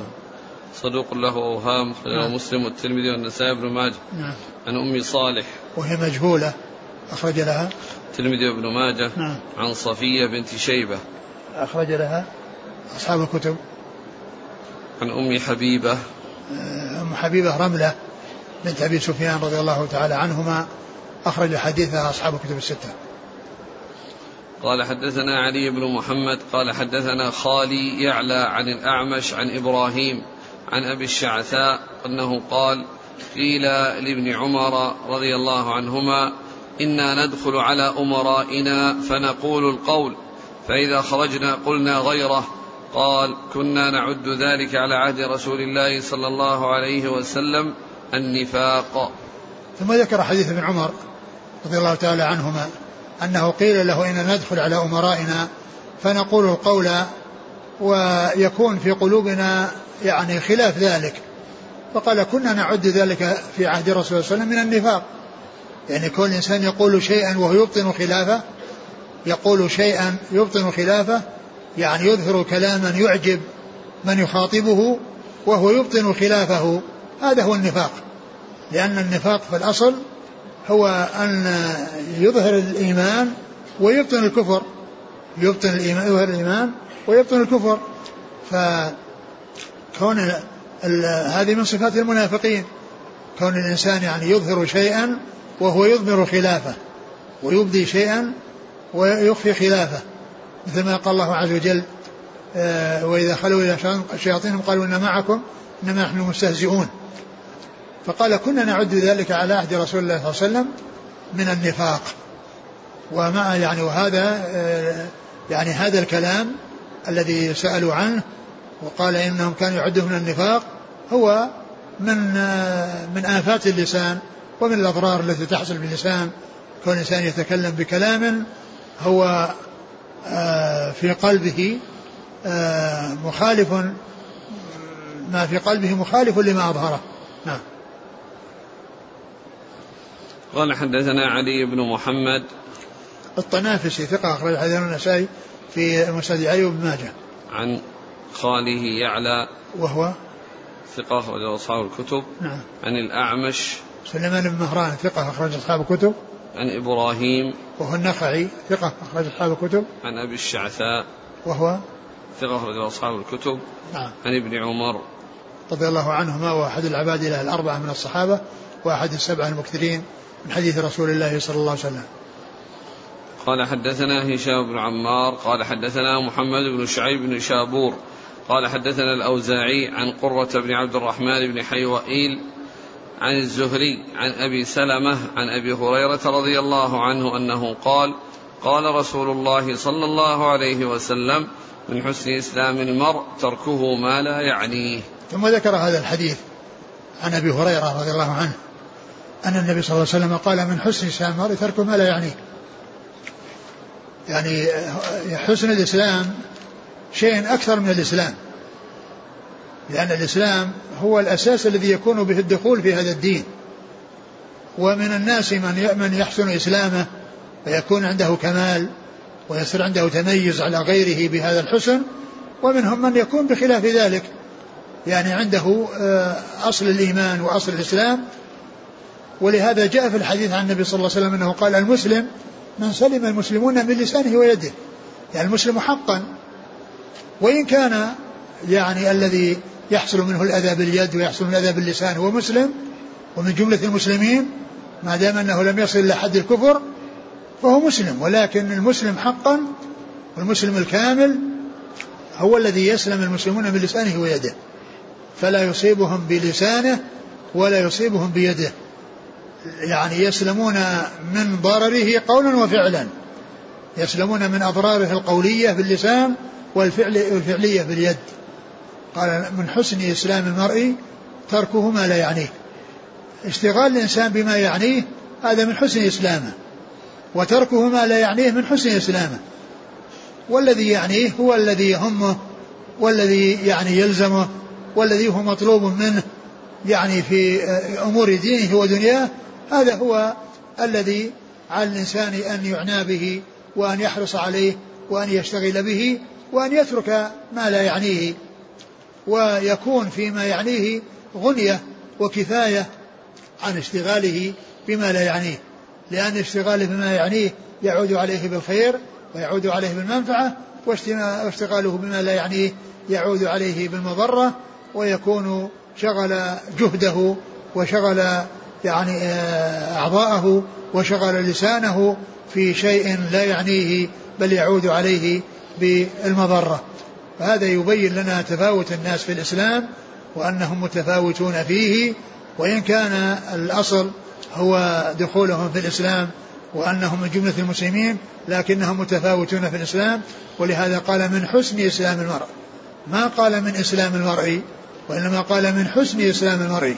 صدوق له أوهام نعم. مسلم والترمذي والنسائي بن ماجه. نعم. عن أم صالح. وهي مجهولة أخرج لها. الترمذي وابن ماجه. نعم. عن صفية بنت شيبة. أخرج لها. أصحاب الكتب. عن أم حبيبة. أم حبيبة رملة بنت أبي سفيان رضي الله تعالى عنهما. أخرج حديثها أصحاب الكتب الستة. قال حدثنا علي بن محمد قال حدثنا خالي يعلى عن الأعمش عن إبراهيم. عن أبي الشعثاء أنه قال قيل لابن عمر رضي الله عنهما إنا ندخل على أمرائنا فنقول القول فإذا خرجنا قلنا غيره قال كنا نعد ذلك على عهد رسول الله صلى الله عليه وسلم النفاق. ثم ذكر حديث ابن عمر رضي الله تعالى عنهما أنه قيل له إن ندخل على أمرائنا فنقول القول ويكون في قلوبنا يعني خلاف ذلك. فقال كنا نعد ذلك في عهد الرسول صلى الله عليه وسلم من النفاق. يعني كل إنسان يقول شيئا وهو يبطن خلافه يقول شيئا يبطن خلافه يعني يظهر كلاما يعجب من يخاطبه وهو يبطن خلافه. هذا هو النفاق. لأن النفاق في الأصل هو أن يظهر الإيمان ويبطن الكفر. يبطن الإيمان يظهر الإيمان ويبطن الكفر. فكون هذه من صفات المنافقين. كون الإنسان يعني يظهر شيئا وهو يضمر خلافه ويبدي شيئا ويخفي خلافه. مثل ما قال الله عز وجل آه، وإذا خلوا إلى شياطينهم قالوا إن معكم إنما نحن مستهزئون. فقال كنا نعد ذلك على عهد رسول الله صلى الله عليه وسلم من النفاق. ومع يعني وهذا آه، يعني هذا الكلام الذي سألوا عنه وقال إنهم كانوا يعدون من النفاق هو من آه، من آفات اللسان ومن الأضرار التي تحصل باللسان. كون الإنسان يتكلم بكلام هو آه، في قلبه مخالف ما في قلبه مخالف لما أظهره. نعم. قال حدثنا علي بن محمد. الطنافسي ثقة أخرج حديث النسائي في مسند أيوب بن ماجه. عن خاله يعلى وهو ثقة أخرج أصحاب الكتب. نعم. عن الأعمش سليمان بن مهران ثقة أخرج أصحاب الكتب. عن إبراهيم وهو النخعي ثقة أخرج أصحاب الكتب. عن أبي الشعثاء وهو ثقة أخرج أصحاب الكتب. نعم. عن ابن عمر رضي الله عنهما وأحد العباد الأربعة من الصحابة وأحد السبعة المكثرين من حديث رسول الله صلى الله عليه وسلم قال حدثنا هشام بن عمار قال حدثنا محمد بن شعيب بن شابور قال حدثنا الأوزاعي عن قرة بن عبد الرحمن بن حيوئيل عن الزهري عن أبي سلمة عن أبي هريرة رضي الله عنه أنه قال قال رسول الله صلى الله عليه وسلم من حسن إسلام المرء تركه ما لا يعنيه. ثم ذكر هذا الحديث عن أبي هريرة رضي الله عنه أن النبي صلى الله عليه وسلم قال من حسن إسلام المرء ترك ما لا يعنيه. يعني حسن الإسلام شيء أكثر من الإسلام. لأن الإسلام هو الأساس الذي يكون به الدخول في هذا الدين. ومن الناس من من يحسن إسلامه ويكون عنده كمال ويصير عنده تميز على غيره بهذا الحسن ومنهم من يكون بخلاف ذلك. يعني عنده آه، أصل الإيمان وأصل الإسلام. ولهذا جاء في الحديث عن النبي صلى الله عليه وسلم أنه قال المسلم من سلم المسلمون من لسانه ويده. يعني المسلم حقا وإن كان يعني الذي يحصل منه الأذى باليد ويحصل منه الأذى باللسان هو مسلم ومن جملة المسلمين ما دام أنه لم يصل إلى حد الكفر فهو مسلم ولكن المسلم حقا والمسلم الكامل هو الذي يسلم المسلمون من لسانه ويده فلا يصيبهم بلسانه ولا يصيبهم بيده. يعني يسلمون من ضرره قولا وفعلا يسلمون من أضراره القولية باللسان والفعل والفعلية باليد. قال من حسن إسلام المرء تركه ما لا يعنيه. اشتغال الإنسان بما يعنيه هذا من حسن إسلامه. وتركه ما لا يعنيه من حسن إسلامه. والذي يعنيه هو الذي يهمه والذي يعني يلزمه والذي هو مطلوب منه يعني في أمور دينه ودنياه. هذا هو الذي على الإنسان أن يعنى به وأن يحرص عليه وأن يشتغل به وأن يترك ما لا يعنيه ويكون فيما يعنيه غنية وكفاية عن اشتغاله بما لا يعنيه. لأن اشتغاله بما يعنيه يعود عليه بالخير ويعود عليه بالمنفعة واشتغاله بما لا يعنيه يعود عليه بالمضرة ويكون شغل جهده وشغل يعني آه، أعضاءه وشغل لسانه في شيء لا يعنيه بل يعود عليه بالمضرة. فهذا يبين لنا تفاوت الناس في الإسلام وأنهم متفاوتون فيه وإن كان الأصل هو دخولهم في الإسلام وأنهم من جملة المسلمين لكنهم متفاوتون في الإسلام. ولهذا قال من حسن إسلام المرء. ما قال من إسلام المرء وإنما قال من حسن إسلام المرء.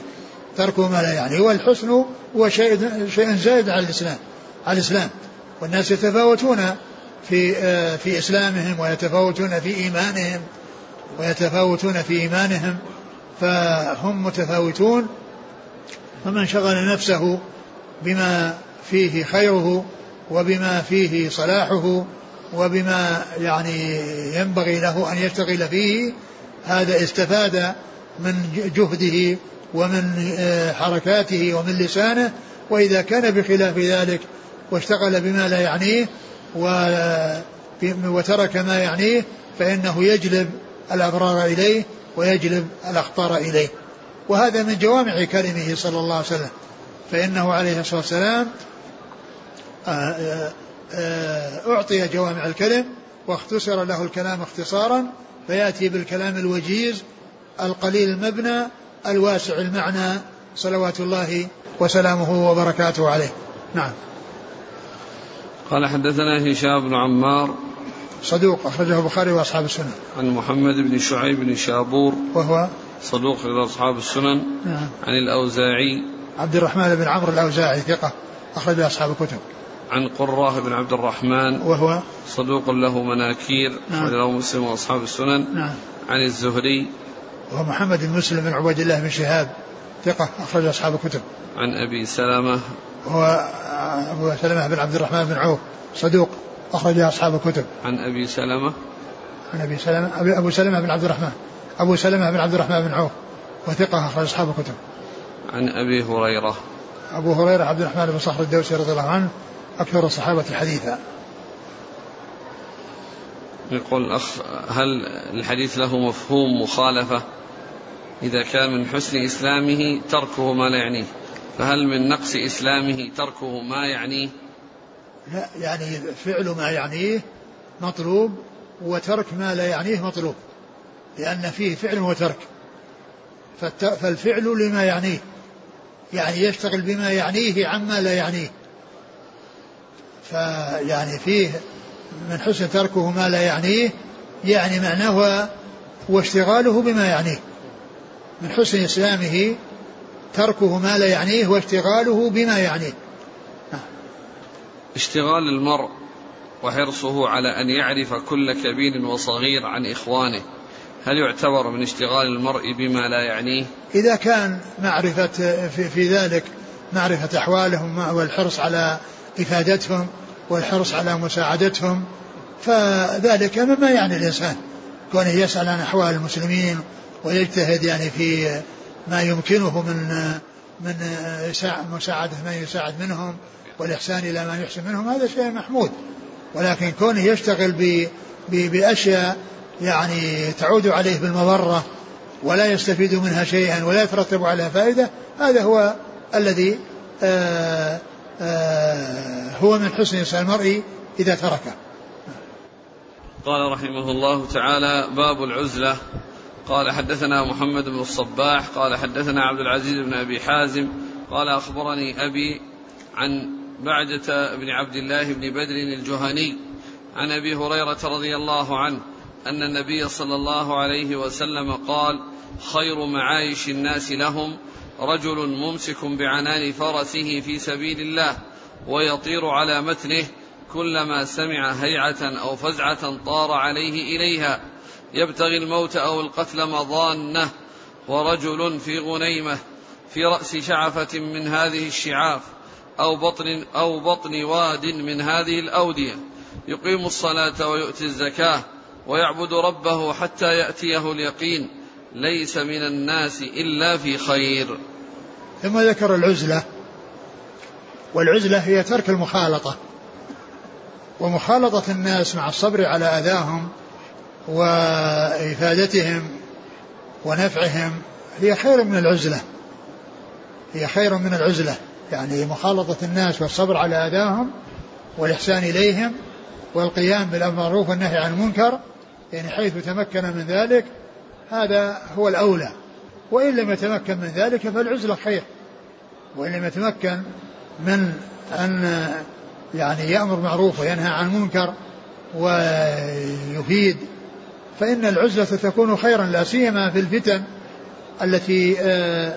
تركه ما لا يعني. والحسن هو شيء شيء زائد على الإسلام على الإسلام. والناس يتفاوتون. في آه، في إسلامهم ويتفاوتون في إيمانهم ويتفاوتون في إيمانهم فهم متفاوتون فمن شغل نفسه بما فيه خيره وبما فيه صلاحه وبما يعني ينبغي له أن يشتغل فيه هذا استفاد من جهده ومن آه، حركاته ومن لسانه وإذا كان بخلاف ذلك واشتغل بما لا يعنيه وترك ما يعنيه فإنه يجلب الأبرار إليه ويجلب الأخطار إليه. وهذا من جوامع كلمه صلى الله عليه وسلم. فإنه عليه الصلاة والسلام آه، آه، آه، أعطي جوامع الكلم واختصر له الكلام اختصارا فيأتي بالكلام الوجيز القليل المبنى الواسع المعنى صلوات الله وسلامه وبركاته عليه. نعم. قال حدثنا هشام بن عمار صدوق أخرجه البخاري وأصحاب السنن عن محمد بن شعيب بن شابور وهو صدوق لأصحاب السنن. نعم. عن الأوزاعي. عبد الرحمن بن عمرو الأوزاعي ثقة أخرج أصحاب الكتب. عن قراه بن عبد الرحمن وهو صدوق له مناكير نعم. له مسلم وأصحاب السنن. نعم. عن الزهري. وهو محمد بن مسلم بن عبيد الله بن شهاب ثقة أخرج أصحاب الكتب. عن أبي سلمة. وهو أبو سلمة بن عبد الرحمن بن عوف صدوق أخرج أصحاب الكتب. عن أبي سلمة؟ عن أبي سلمة أبو سلمة بن عبد الرحمن أبو سلمة بن عبد الرحمن بن عوف وثقة أخرج أصحاب الكتب. عن أبي هريرة. أبو هريرة عبد الرحمن بن صخر الدوسي رضي الله عنه أكثر الصحابة حديثا. يقول الأخ هل الحديث له مفهوم مخالفة؟ إذا كان من حسن إسلامه تركه ما لا يعنيه. فهل من نقص إسلامه تركه ما يعنيه؟ لا يعني فعل ما يعنيه مطلوب وترك ما لا يعنيه مطلوب لأن فيه فعل وترك. فالفعل لما يعنيه يعني يشتغل بما يعنيه عما لا يعنيه. فيعني فيه من حسن تركه ما لا يعنيه يعني معناه هو اشتغاله بما يعنيه. من حسن إسلامه تركه ما لا يعنيه واشتغاله بما يعنيه. اشتغال المرء وحرصه على أن يعرف كل كبير وصغير عن إخوانه. هل يعتبر من اشتغال المرء بما لا يعنيه؟ إذا كان معرفة في, في ذلك معرفة أحوالهم والحرص على إفادتهم والحرص على مساعدتهم فذلك مما يعني الإنسان. كونه يسأل عن أحوال المسلمين ويجتهد يعني في ما يمكنه من من مساعدة من يساعد منهم والإحسان إلى ما يحسن منهم هذا شيء محمود. ولكن كونه يشتغل بأشياء يعني تعود عليه بالمضرة ولا يستفيد منها شيئا ولا يترتب عليها فائدة هذا هو الذي آآ آآ هو من حسن إنسان المرء إذا تركه. قال رحمه الله تعالى باب العزلة. قال حدثنا محمد بن الصباح قال حدثنا عبد العزيز بن أبي حازم قال أخبرني أبي عن بعجة بن عبد الله بن بدر الجهني عن أبي هريرة رضي الله عنه أن النبي صلى الله عليه وسلم قال خير معايش الناس لهم رجل ممسك بعنان فرسه في سبيل الله ويطير على متنه كلما سمع هيعة أو فزعة طار عليه إليها يبتغي الموت أو القتل مضانة ورجل في غنيمة في رأس شعفة من هذه الشعاف أو بطن أو بطن واد من هذه الأودية. يقيم الصلاة ويؤتي الزكاة ويعبد ربه حتى يأتيه اليقين. ليس من الناس إلا في خير. ثم ذكر العزلة والعزلة هي ترك المخالطة. ومخالطة الناس مع الصبر على أذاهم وإفادتهم ونفعهم هي خير من العزلة. هي خير من العزلة. يعني مخالطة الناس والصبر على أذاهم والإحسان إليهم والقيام بالمعروف والنهي عن المنكر يعني حيث تمكن من ذلك هذا هو الأولى. وإن لم يتمكن من ذلك فالعزلة خير. وإن لم يتمكن من أن يعني يأمر معروف وينهى عن منكر ويفيد فإن العزلة تكون خيرا لا سيما في الفتن التي آه،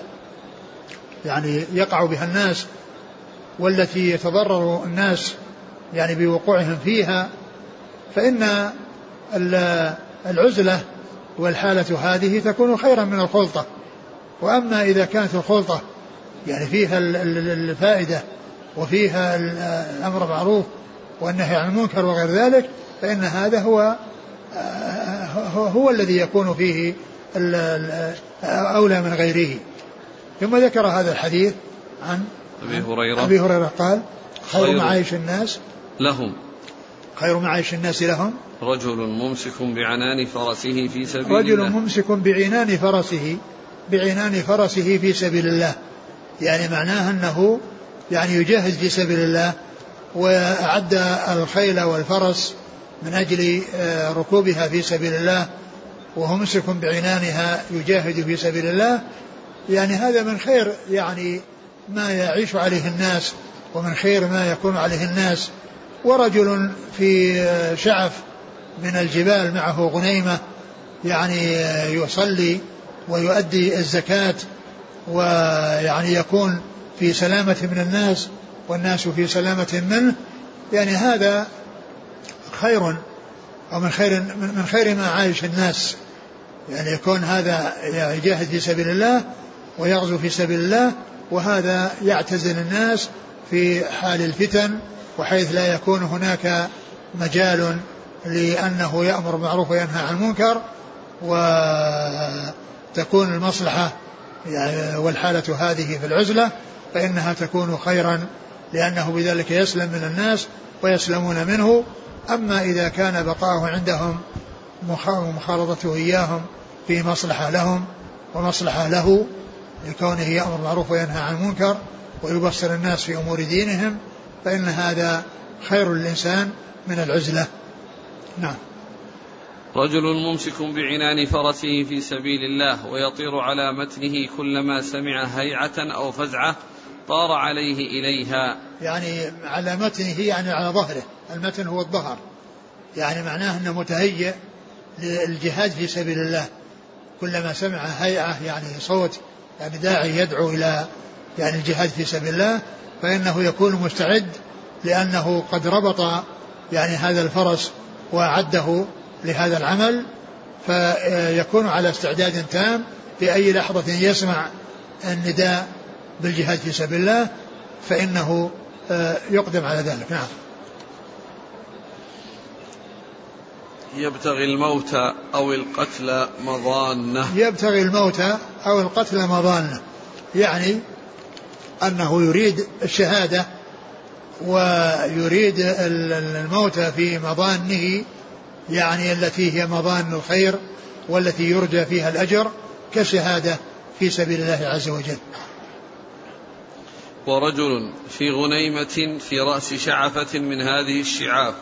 يعني يقع بها الناس والتي يتضرر الناس يعني بوقوعهم فيها فإن العزلة والحالة هذه تكون خيرا من الخلطة. وأما إذا كانت الخلطة يعني فيها الفائدة وفيها الأمر معروف والنهي عن المنكر وغير ذلك فإن هذا هو هو الذي يكون فيه أولى من غيره. ثم ذكر هذا الحديث عن أبي هريرة. أبي هريرة قال خير, خير معايش الناس. لهم. خير معايش الناس لهم. رجل ممسك بعنان فرسه في سبيل رجل الله. رجل ممسك بعنان فرسه بعنان فرسه في سبيل الله. يعني معناه أنه يعني يجاهد في سبيل الله وأعد الخيل والفرس من أجل آه، ركوبها في سبيل الله وهو ممسك بعنانها يجاهد في سبيل الله. يعني هذا من خير يعني ما يعيش عليه الناس ومن خير ما يكون عليه الناس. ورجل في آه، شعف من الجبال معه غنيمة يعني آه، يصلي ويؤدي الزكاة ويعني يكون في سلامة من الناس والناس في سلامة منه. يعني هذا خير أو من خير من خير ما عايش الناس. يعني يكون هذا يجاهد في سبيل الله ويغزو في سبيل الله وهذا يعتزل الناس في حال الفتن وحيث لا يكون هناك مجال لأنه يأمر بالمعروف وينهى عن المنكر وتكون المصلحة والحالة هذه في العزلة فإنها تكون خيرا لأنه بذلك يسلم من الناس ويسلمون منه. أما إذا كان بقاؤه عندهم ومخالطته إياهم في مصلحة لهم ومصلحة له لكونه يأمر بالمعروف وينهى عن المنكر ويبصر الناس في أمور دينهم فإن هذا خير للإنسان من العزلة. نعم. رجل ممسك بعنان فرسه في سبيل الله ويطير على متنه كلما سمع هيعة أو فزعة طار عليه إليها. يعني على متنه يعني على ظهره. المتن هو الظهر. يعني معناه أنه متهيئ للجهاد في سبيل الله. كلما سمع هيعة يعني صوت يعني داعي يدعو إلى يعني الجهاد في سبيل الله فإنه يكون مستعد لأنه قد ربط يعني هذا الفرس وأعده لهذا العمل. فيكون على استعداد تام في أي لحظة يسمع النداء بالجهاد في سبيل الله فإنه آه، يقدم على ذلك. نعم. يبتغي الموت أو القتل مضانة يبتغي الموت أو القتل مضانة يعني أنه يريد الشهادة ويريد الموت في مضانه يعني التي هي مضان الخير والتي يرجى فيها الأجر كشهادة في سبيل الله عز وجل. ورجل في غنيمة في رأس شعفة من هذه الشعاف.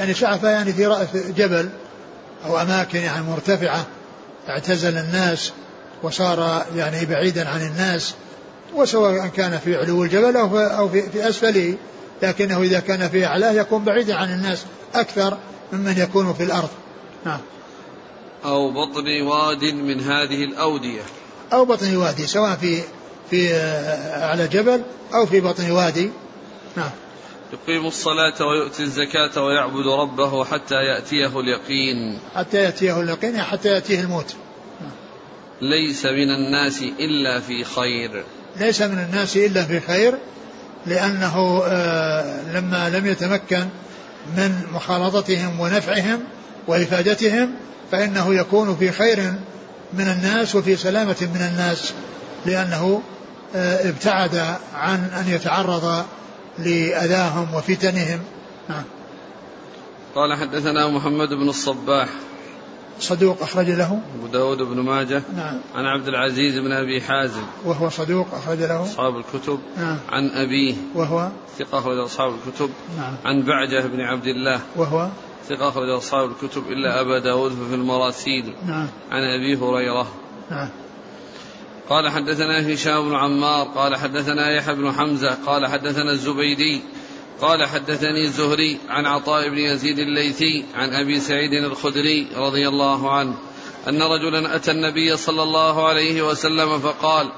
يعني شعفة يعني في رأس جبل أو أماكن يعني مرتفعة اعتزل الناس وصار يعني بعيدا عن الناس وسواء كان في علو الجبل أو في, أو في, في أسفله لكنه إذا كان في أعلاه يكون بعيدا عن الناس أكثر ممن يكون في الأرض. نعم. أو بطن واد من هذه الأودية. أو بطن وادي سواء في في على جبل أو في بطن وادي. نعم. يقيم الصلاة ويؤتي الزكاة ويعبد ربه حتى يأتيه اليقين. حتى يأتيه اليقين حتى يأتيه الموت. ليس من الناس إلا في خير. ليس من الناس إلا في خير لأنه آه، لما لم يتمكن من مخالطتهم ونفعهم وإفادتهم فإنه يكون في خير من الناس وفي سلامة من الناس لأنه آه، ابتعد عن أن يتعرض لأذاهم وفتنهم. نعم. قال حدثنا محمد بن الصباح. صدوق أخرج له. أبو داود بن ماجه. نعم. عن عبد العزيز بن أبي حازم. وهو صدوق أخرج له. أصحاب الكتب. نعم. عن أبيه. وهو؟ ثقة أخرج أصحاب الكتب. نعم. عن بعجة بن عبد الله. وهو؟ ثقة أخرج أصحاب الكتب إلا أبا داود في المراسيل. نعم. عن أبي هريرة. نعم. قال حدثنا هشام بن عمار قال حدثنا يحيى بن حمزة قال حدثنا الزبيدي قال حدثني الزهري عن عطاء بن يزيد الليثي عن أبي سعيد الخدري رضي الله عنه أن رجلا أتى النبي صلى الله عليه وسلم فقال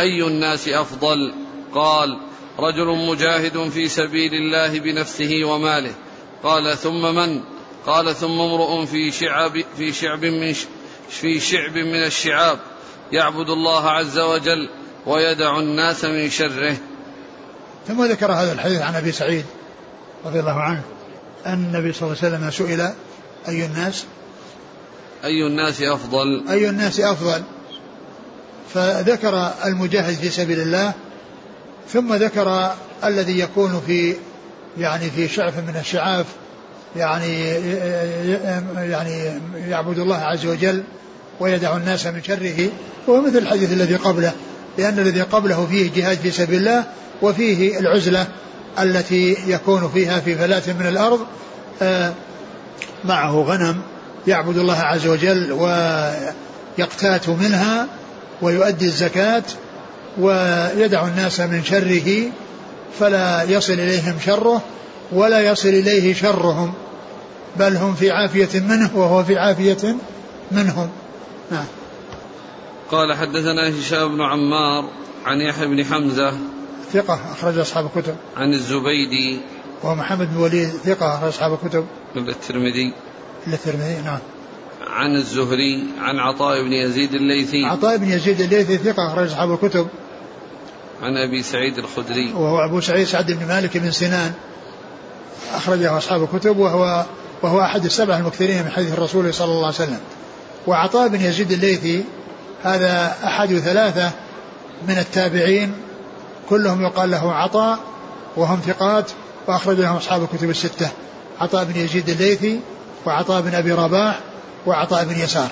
أي الناس أفضل؟ قال رجل مجاهد في سبيل الله بنفسه وماله. قال ثم من؟ قال ثم امرؤ في شعب في شعب من في شعب من الشعاب. يعبد الله عز وجل ويدع الناس من شره. ثم ذكر هذا الحديث عن أبي سعيد رضي الله عنه أن النبي صلى الله عليه وسلم سئل أي الناس؟ أي الناس أفضل؟ أي الناس أفضل؟ فذكر المجاهد في سبيل الله ثم ذكر الذي يكون في يعني في شعف من الشعاف يعني يعني يعبد الله عز وجل ويدع الناس من شره هو مثل الحديث الذي قبله لأن الذي قبله فيه جهاد في سبيل الله وفيه العزلة التي يكون فيها في فلاة من الأرض آه، معه غنم يعبد الله عز وجل ويقتات منها ويؤدي الزكاة ويدع الناس من شره فلا يصل إليهم شره ولا يصل إليه شرهم بل هم في عافية منه وهو في عافية منهم. نعم. قال حدثنا هشام بن عمار عن يحيى بن حمزة ثقة أخرج أصحاب الكتب. عن الزبيدي وهو محمد بن وليد ثقة أخرج أصحاب الكتب. الترمذي. الترمذي نعم. عن الزهري عن عطاء بن يزيد الليثي. عطاء بن يزيد الليثي ثقة أخرج أصحاب الكتب. عن أبي سعيد الخدري. وهو أبو سعيد سعد بن مالك بن سنان. أخرجه أصحاب الكتب وهو وهو أحد السبع المكثرين من حديث الرسول صلى الله عليه وسلم. وعطاء بن يزيد الليثي هذا أحد ثلاثة من التابعين كلهم يقال له عطاء وهم ثقات وأخرج لهم أصحاب الكتب الستة. عطاء بن يزيد الليثي وعطاء بن أبي رباح وعطاء بن يسار.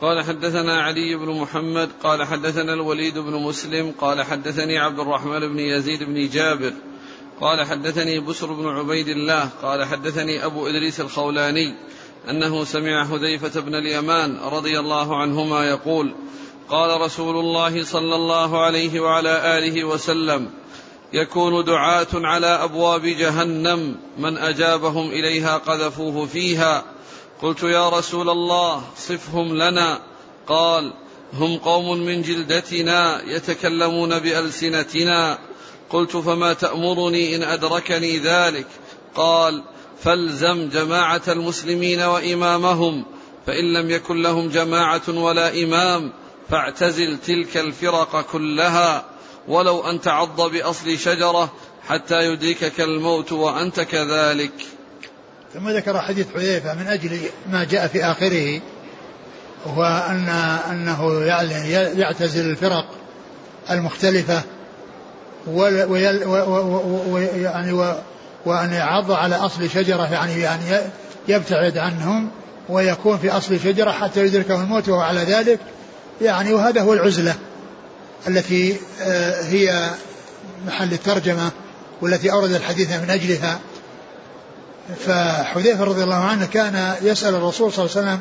قال حدثنا علي بن محمد قال حدثنا الوليد بن مسلم قال حدثني عبد الرحمن بن يزيد بن جابر قال حدثني بسر بن عبيد الله قال حدثني أبو إدريس الخولاني أنه سمع حذيفة بن اليمان رضي الله عنهما يقول قال رسول الله صلى الله عليه وعلى آله وسلم يكون دعاة على أبواب جهنم من أجابهم إليها قذفوه فيها. قلت يا رسول الله صفهم لنا. قال هم قوم من جلدتنا يتكلمون بألسنتنا. قلت فما تأمرني إن أدركني ذلك؟ قال فالزم جماعة المسلمين وإمامهم فإن لم يكن لهم جماعة ولا إمام فاعتزل تلك الفرق كلها. ولو أن تعض بأصل شجرة حتى يدركك الموت وأنت كذلك. ثم ذكر حديث حذيفة من أجل ما جاء في آخره هو أن أنه يعتزل الفرق المختلفة ويعني وأن يعض على أصل شجرة يعني يعني يبتعد عنهم ويكون في أصل شجرة حتى يدركه الموت وهو على ذلك يعني وهذا هو العزلة التي آه، هي محل الترجمة والتي أورد الحديث من أجلها. فحذيفة رضي الله عنه كان يسأل الرسول صلى الله عليه وسلم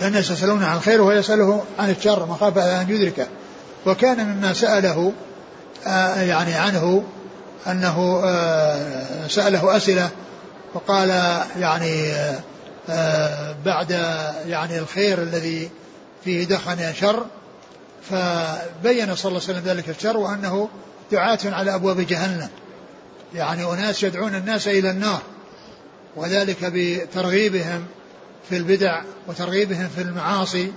كان يسألونه عن الخير وهو يسأله عن الشر مخافة أن يدركه. وكان مما سأله آه، يعني عنه أنه آه، سأله أسئلة وقال يعني بعد يعني الخير الذي فيه دخن شر فبين صلى الله عليه وسلم ذلك الشر وأنه دعاة على أبواب جهنم. يعني أناس يدعون الناس إلى النار وذلك بترغيبهم في البدع وترغيبهم في المعاصي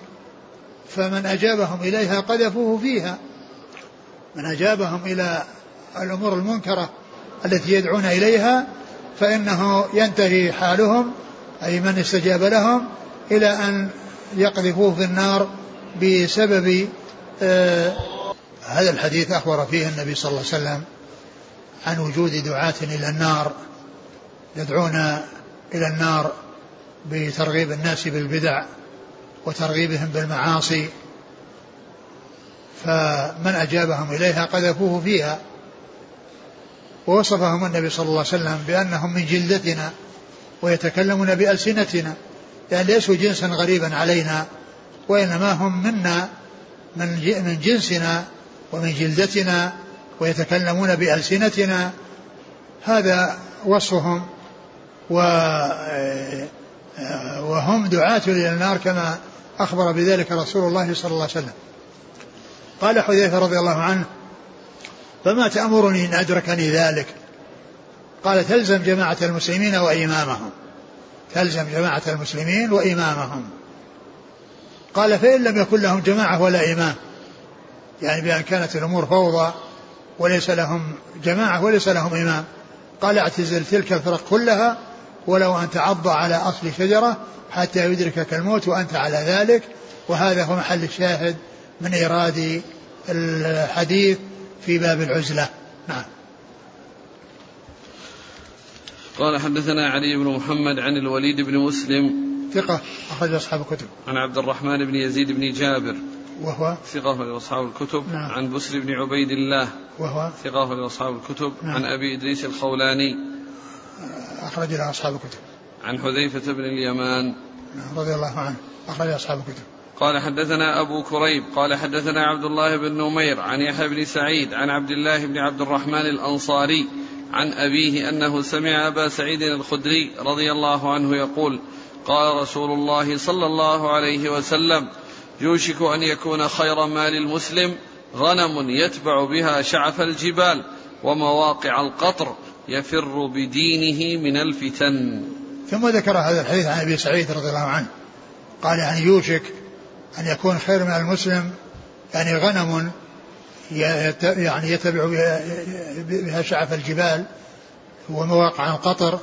فمن أجابهم إليها قذفوه فيها. من أجابهم إلى الأمور المنكرة التي يدعون إليها فإنه ينتهي حالهم أي من استجاب لهم إلى أن يقذفوه في النار بسبب آه هذا الحديث أخبر فيه النبي صلى الله عليه وسلم عن وجود دعاة إلى النار يدعون إلى النار بترغيب الناس بالبدع وترغيبهم بالمعاصي فمن أجابهم إليها قذفوه فيها. ووصفهم النبي صلى الله عليه وسلم بأنهم من جلدتنا ويتكلمون بألسنتنا يعني ليسوا جنسا غريبا علينا وإنما هم منا من من جنسنا ومن جلدتنا ويتكلمون بألسنتنا. هذا وصفهم و وهم دعاة إلى النار كما أخبر بذلك رسول الله صلى الله عليه وسلم. قال حذيفة رضي الله عنه فما تأمرني إن أدركني ذلك؟ قال تلزم جماعة المسلمين وإمامهم. تلزم جماعة المسلمين وإمامهم. قال فإن لم يكن لهم جماعة ولا إمام. يعني بأن كانت الأمور فوضى وليس لهم جماعة وليس لهم إمام. قال اعتزل تلك الفرق كلها ولو أن تعض على أصل شجرة حتى يدركك الموت وأنت على ذلك. وهذا هو محل الشاهد من إيراد الحديث في باب العزلة. نعم. قال حدثنا علي بن محمد عن الوليد بن مسلم. ثقة أخرج أصحاب الكتب. عن عبد الرحمن بن يزيد بن جابر. وهو؟ ثقة أخرج أصحاب الكتب. نعم. عن بسر بن عبيد الله. وهو؟ ثقة أخرج أصحاب الكتب. نعم. عن أبي إدريس الخولاني. أخرج له أصحاب الكتب. عن حذيفة بن اليمان. نعم، رضي الله عنه. أخرج أصحاب الكتب. قال حدثنا أبو كريب قال حدثنا عبد الله بن نمير عن يحيى بن سعيد عن عبد الله بن عبد الرحمن الأنصاري عن أبيه أنه سمع أبا سعيد الخدري رضي الله عنه يقول قال رسول الله صلى الله عليه وسلم يوشك أن يكون خير مال المسلم غنم يتبع بها شعف الجبال ومواقع القطر يفر بدينه من الفتن. ثم ذكر هذا الحديث عن أبي سعيد رضي الله عنه. قال يعني يوشك أن يكون خير من المسلم يعني غنم يعني يتبع بها شعف الجبال ومواقع القطر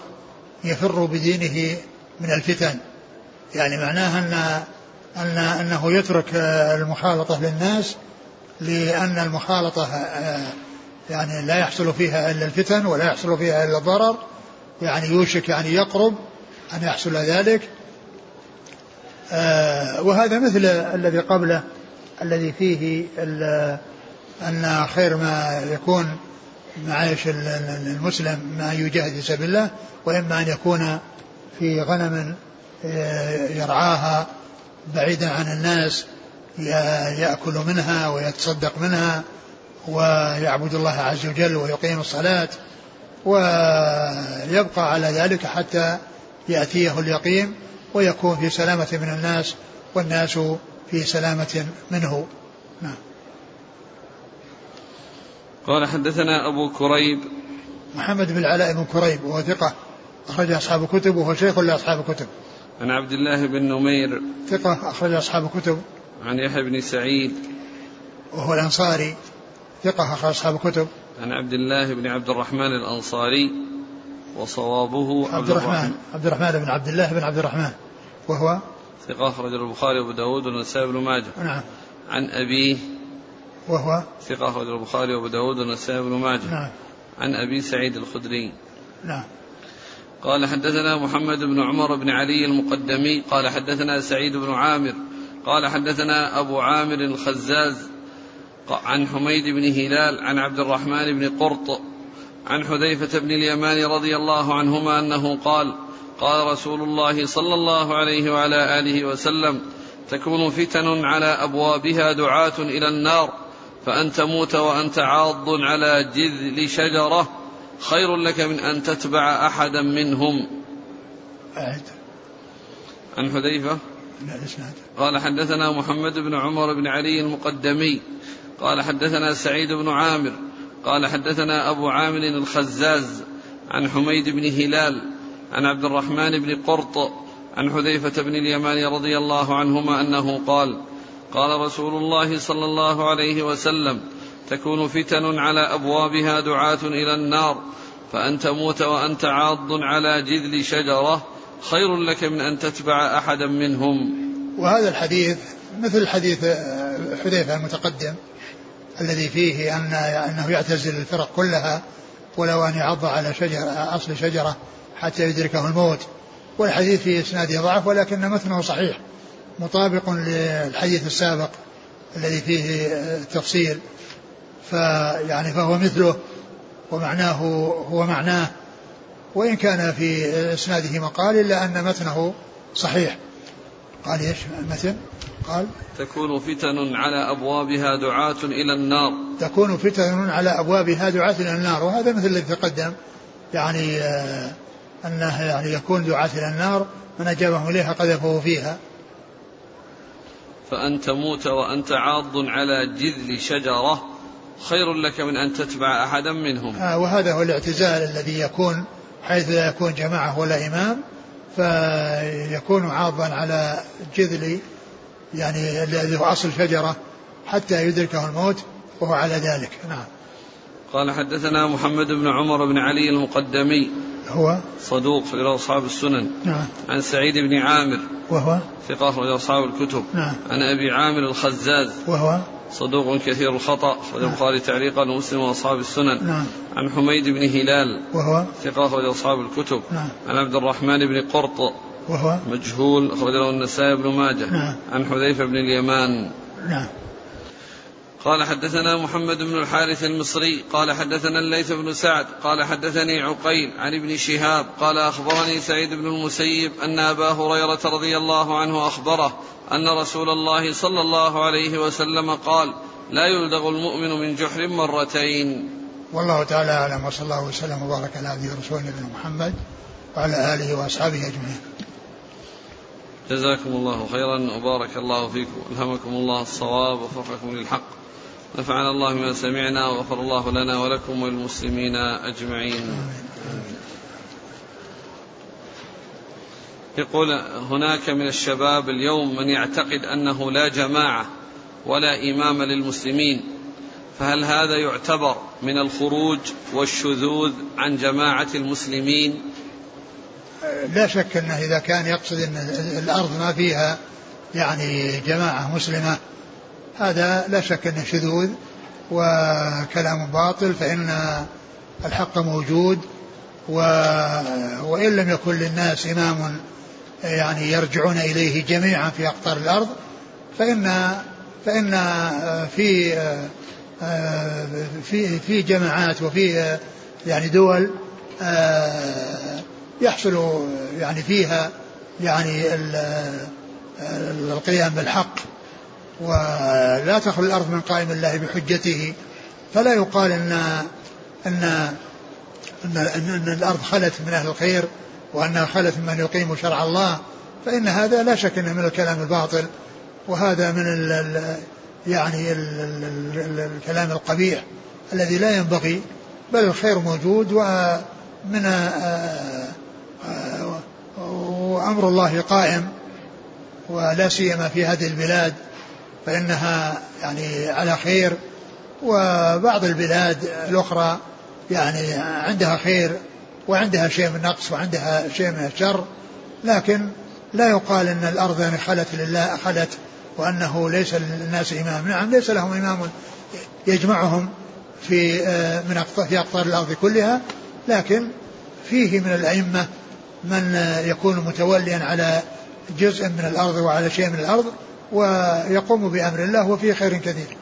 يفر بدينه من الفتن. يعني معناها أن أن أنه يترك المخالطة للناس لأن المخالطة يعني لا يحصل فيها إلا الفتن ولا يحصل فيها إلا الضرر. يعني يوشك يعني يقرب أن يحصل ذلك. وهذا مثل الذي قبله الذي فيه أن خير ما يكون معايش المسلم ما يجاهد في سبيل الله وإما أن يكون في غنم يرعاها بعيدا عن الناس يأكل منها ويتصدق منها ويعبد الله عز وجل ويقيم الصلاة ويبقى على ذلك حتى يأتيه اليقين. ويكون في سلامة من الناس والناس في سلامة منه. نعم. قال حدثنا أبو كريب. محمد بن العلاء بن كريب وهو ثقة أخرج أصحاب الكتب وهو شيخ لأصحاب الكتب. عن عبد الله بن نمير. ثقة أخرج أصحاب الكتب. عن يحيى بن سعيد. وهو الأنصاري ثقة أخرج أصحاب الكتب. عن عبد الله بن عبد الرحمن الأنصاري. وصوابه عبد الرحمن عبد الرحمن بن عبد الله بن عبد الرحمن وهو؟ ثقة أخرج البخاري وأبو داود والنسائي بن ماجه. نعم. عن أبيه وهو؟ ثقة أخرج البخاري وأبو داود والنسائي بن ماجه. نعم. عن أبي سعيد الخدري. نعم. قال حدثنا محمد بن عمر بن علي المقدمي. قال حدثنا سعيد بن عامر. قال حدثنا أبو عامر الخزاز عن حميد بن هلال عن عبد الرحمن بن قرط عن حذيفة بن اليمان رضي الله عنهما أنه قال قال رسول الله صلى الله عليه وعلى آله وسلم تكون فتن على أبوابها دعاة إلى النار فأن تموت وأنت عاض على جذل شجرة خير لك من أن تتبع أحدا منهم. أعد عن حذيفة؟ قال حدثنا محمد بن عمر بن علي المقدمي قال حدثنا سعيد بن عامر قال حدثنا أبو عامر الخزاز عن حميد بن هلال عن عبد الرحمن بن قرط عن حذيفة بن اليمان رضي الله عنهما أنه قال قال رسول الله صلى الله عليه وسلم تكون فتن على أبوابها دعاة إلى النار فأن تموت وأنت عاض على جذل شجرة خير لك من أن تتبع أحدا منهم. وهذا الحديث مثل حديث حذيفة المتقدم الذي فيه أن أنه يعتزل الفرق كلها ولو أن يعض على شجرة أصل شجرة حتى يدركه الموت. والحديث في إسناده ضعف ولكن متنه صحيح. مطابق للحديث السابق الذي فيه التفصيل فيعني فهو مثله ومعناه هو معناه. وإن كان في إسناده مقال إلا أن متنه صحيح. قال إيش؟ المثل؟ قال تكون فتن على أبوابها دعاة إلى النار. تكون فتن على أبوابها دعاة إلى النار. وهذا مثل الذي تقدم. يعني آه أنه يعني يكون دعاة إلى النار من أجابهم إليها قذفه فيها. فأن تموت وأنت عاض على جذل شجرة. خير لك من أن تتبع أحدا منهم. آه وهذا هو الاعتزال الذي يكون حيث لا يكون جماعة ولا إمام. فيكون عاضا على جذل يعني الذي هو أصل شجرة حتى يدركه الموت وهو على ذلك. نعم. قال حدثنا محمد بن عمر بن علي المقدمي هو صدوق في أصحاب السنن. نعم. عن سعيد بن عامر. وهو ثقة أخرج أصحاب الكتب. نعم. عن أبي عامر الخزاز. وهو صدوق كثير الخطأ. أخرج البخاري تعليقا ومسلم وأصحاب السنن. نعم. عن حميد بن هلال. وهو ثقة أخرج أصحاب الكتب. نعم. عن عبد الرحمن بن قرط. وهو مجهول. أخرج له النسائي بن ماجه. نعم. عن حذيفة بن اليمان. نعم. قال حدثنا محمد بن الحارث المصري قال حدثنا الليث بن سعد قال حدثني عقيل عن ابن شهاب قال أخبرني سعيد بن المسيب أن أبا هريرة رضي الله عنه أخبره أن رسول الله صلى الله عليه وسلم قال لا يلدغ المؤمن من جحر مرتين. والله تعالى أعلم وصلى الله وسلم وبارك على عبده ورسوله نبينا محمد وعلى آله وأصحابه أجمعين. جزاكم الله خيرا وبارك الله فيكم ألهمكم الله الصواب ووفقكم للحق. نفعنا الله بما سمعنا وغفر الله لنا ولكم وللمسلمين أجمعين. يقول هناك من الشباب اليوم من يعتقد أنه لا جماعة ولا إمام للمسلمين فهل هذا يعتبر من الخروج والشذوذ عن جماعة المسلمين؟ لا شك أنه إذا كان يقصد أن الأرض ما فيها يعني جماعة مسلمة هذا لا شك أنه شذوذ وكلام باطل فإن الحق موجود و وإن لم يكن للناس إمام يعني يرجعون إليه جميعا في أقطار الأرض فإن فإن في في في جماعات وفي يعني دول يحصل يعني فيها يعني القيام بالحق. ولا تخلو الأرض من قائم الله بحجته. فلا يقال أن أن أن, أن, أن الأرض خلت من أهل الخير وأنها خلت من يقيم شرع الله فإن هذا لا شك أنه من الكلام الباطل. وهذا من ال ال يعني ال ال الكلام القبيح الذي لا ينبغي بل الخير موجود ومن وأمر الله قائم ولا سيما في هذه البلاد. فإنها يعني على خير وبعض البلاد الأخرى يعني عندها خير وعندها شيء من نقص وعندها شيء من الشر لكن لا يقال إن الأرض يعني خلت لله خلت وأنه ليس للناس إمام، نعم ليس لهم إمام يجمعهم في من في أقطار الأرض كلها لكن فيه من الأئمة من يكون متوليا على جزء من الأرض وعلى شيء من الأرض ويقوم بأمر الله وفيه خير كثير.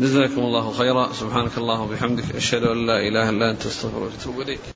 جزاكم الله خيرا سبحانك اللهم وبحمدك أشهد أن لا إله إلا أنت أستغفرك وأتوب إليك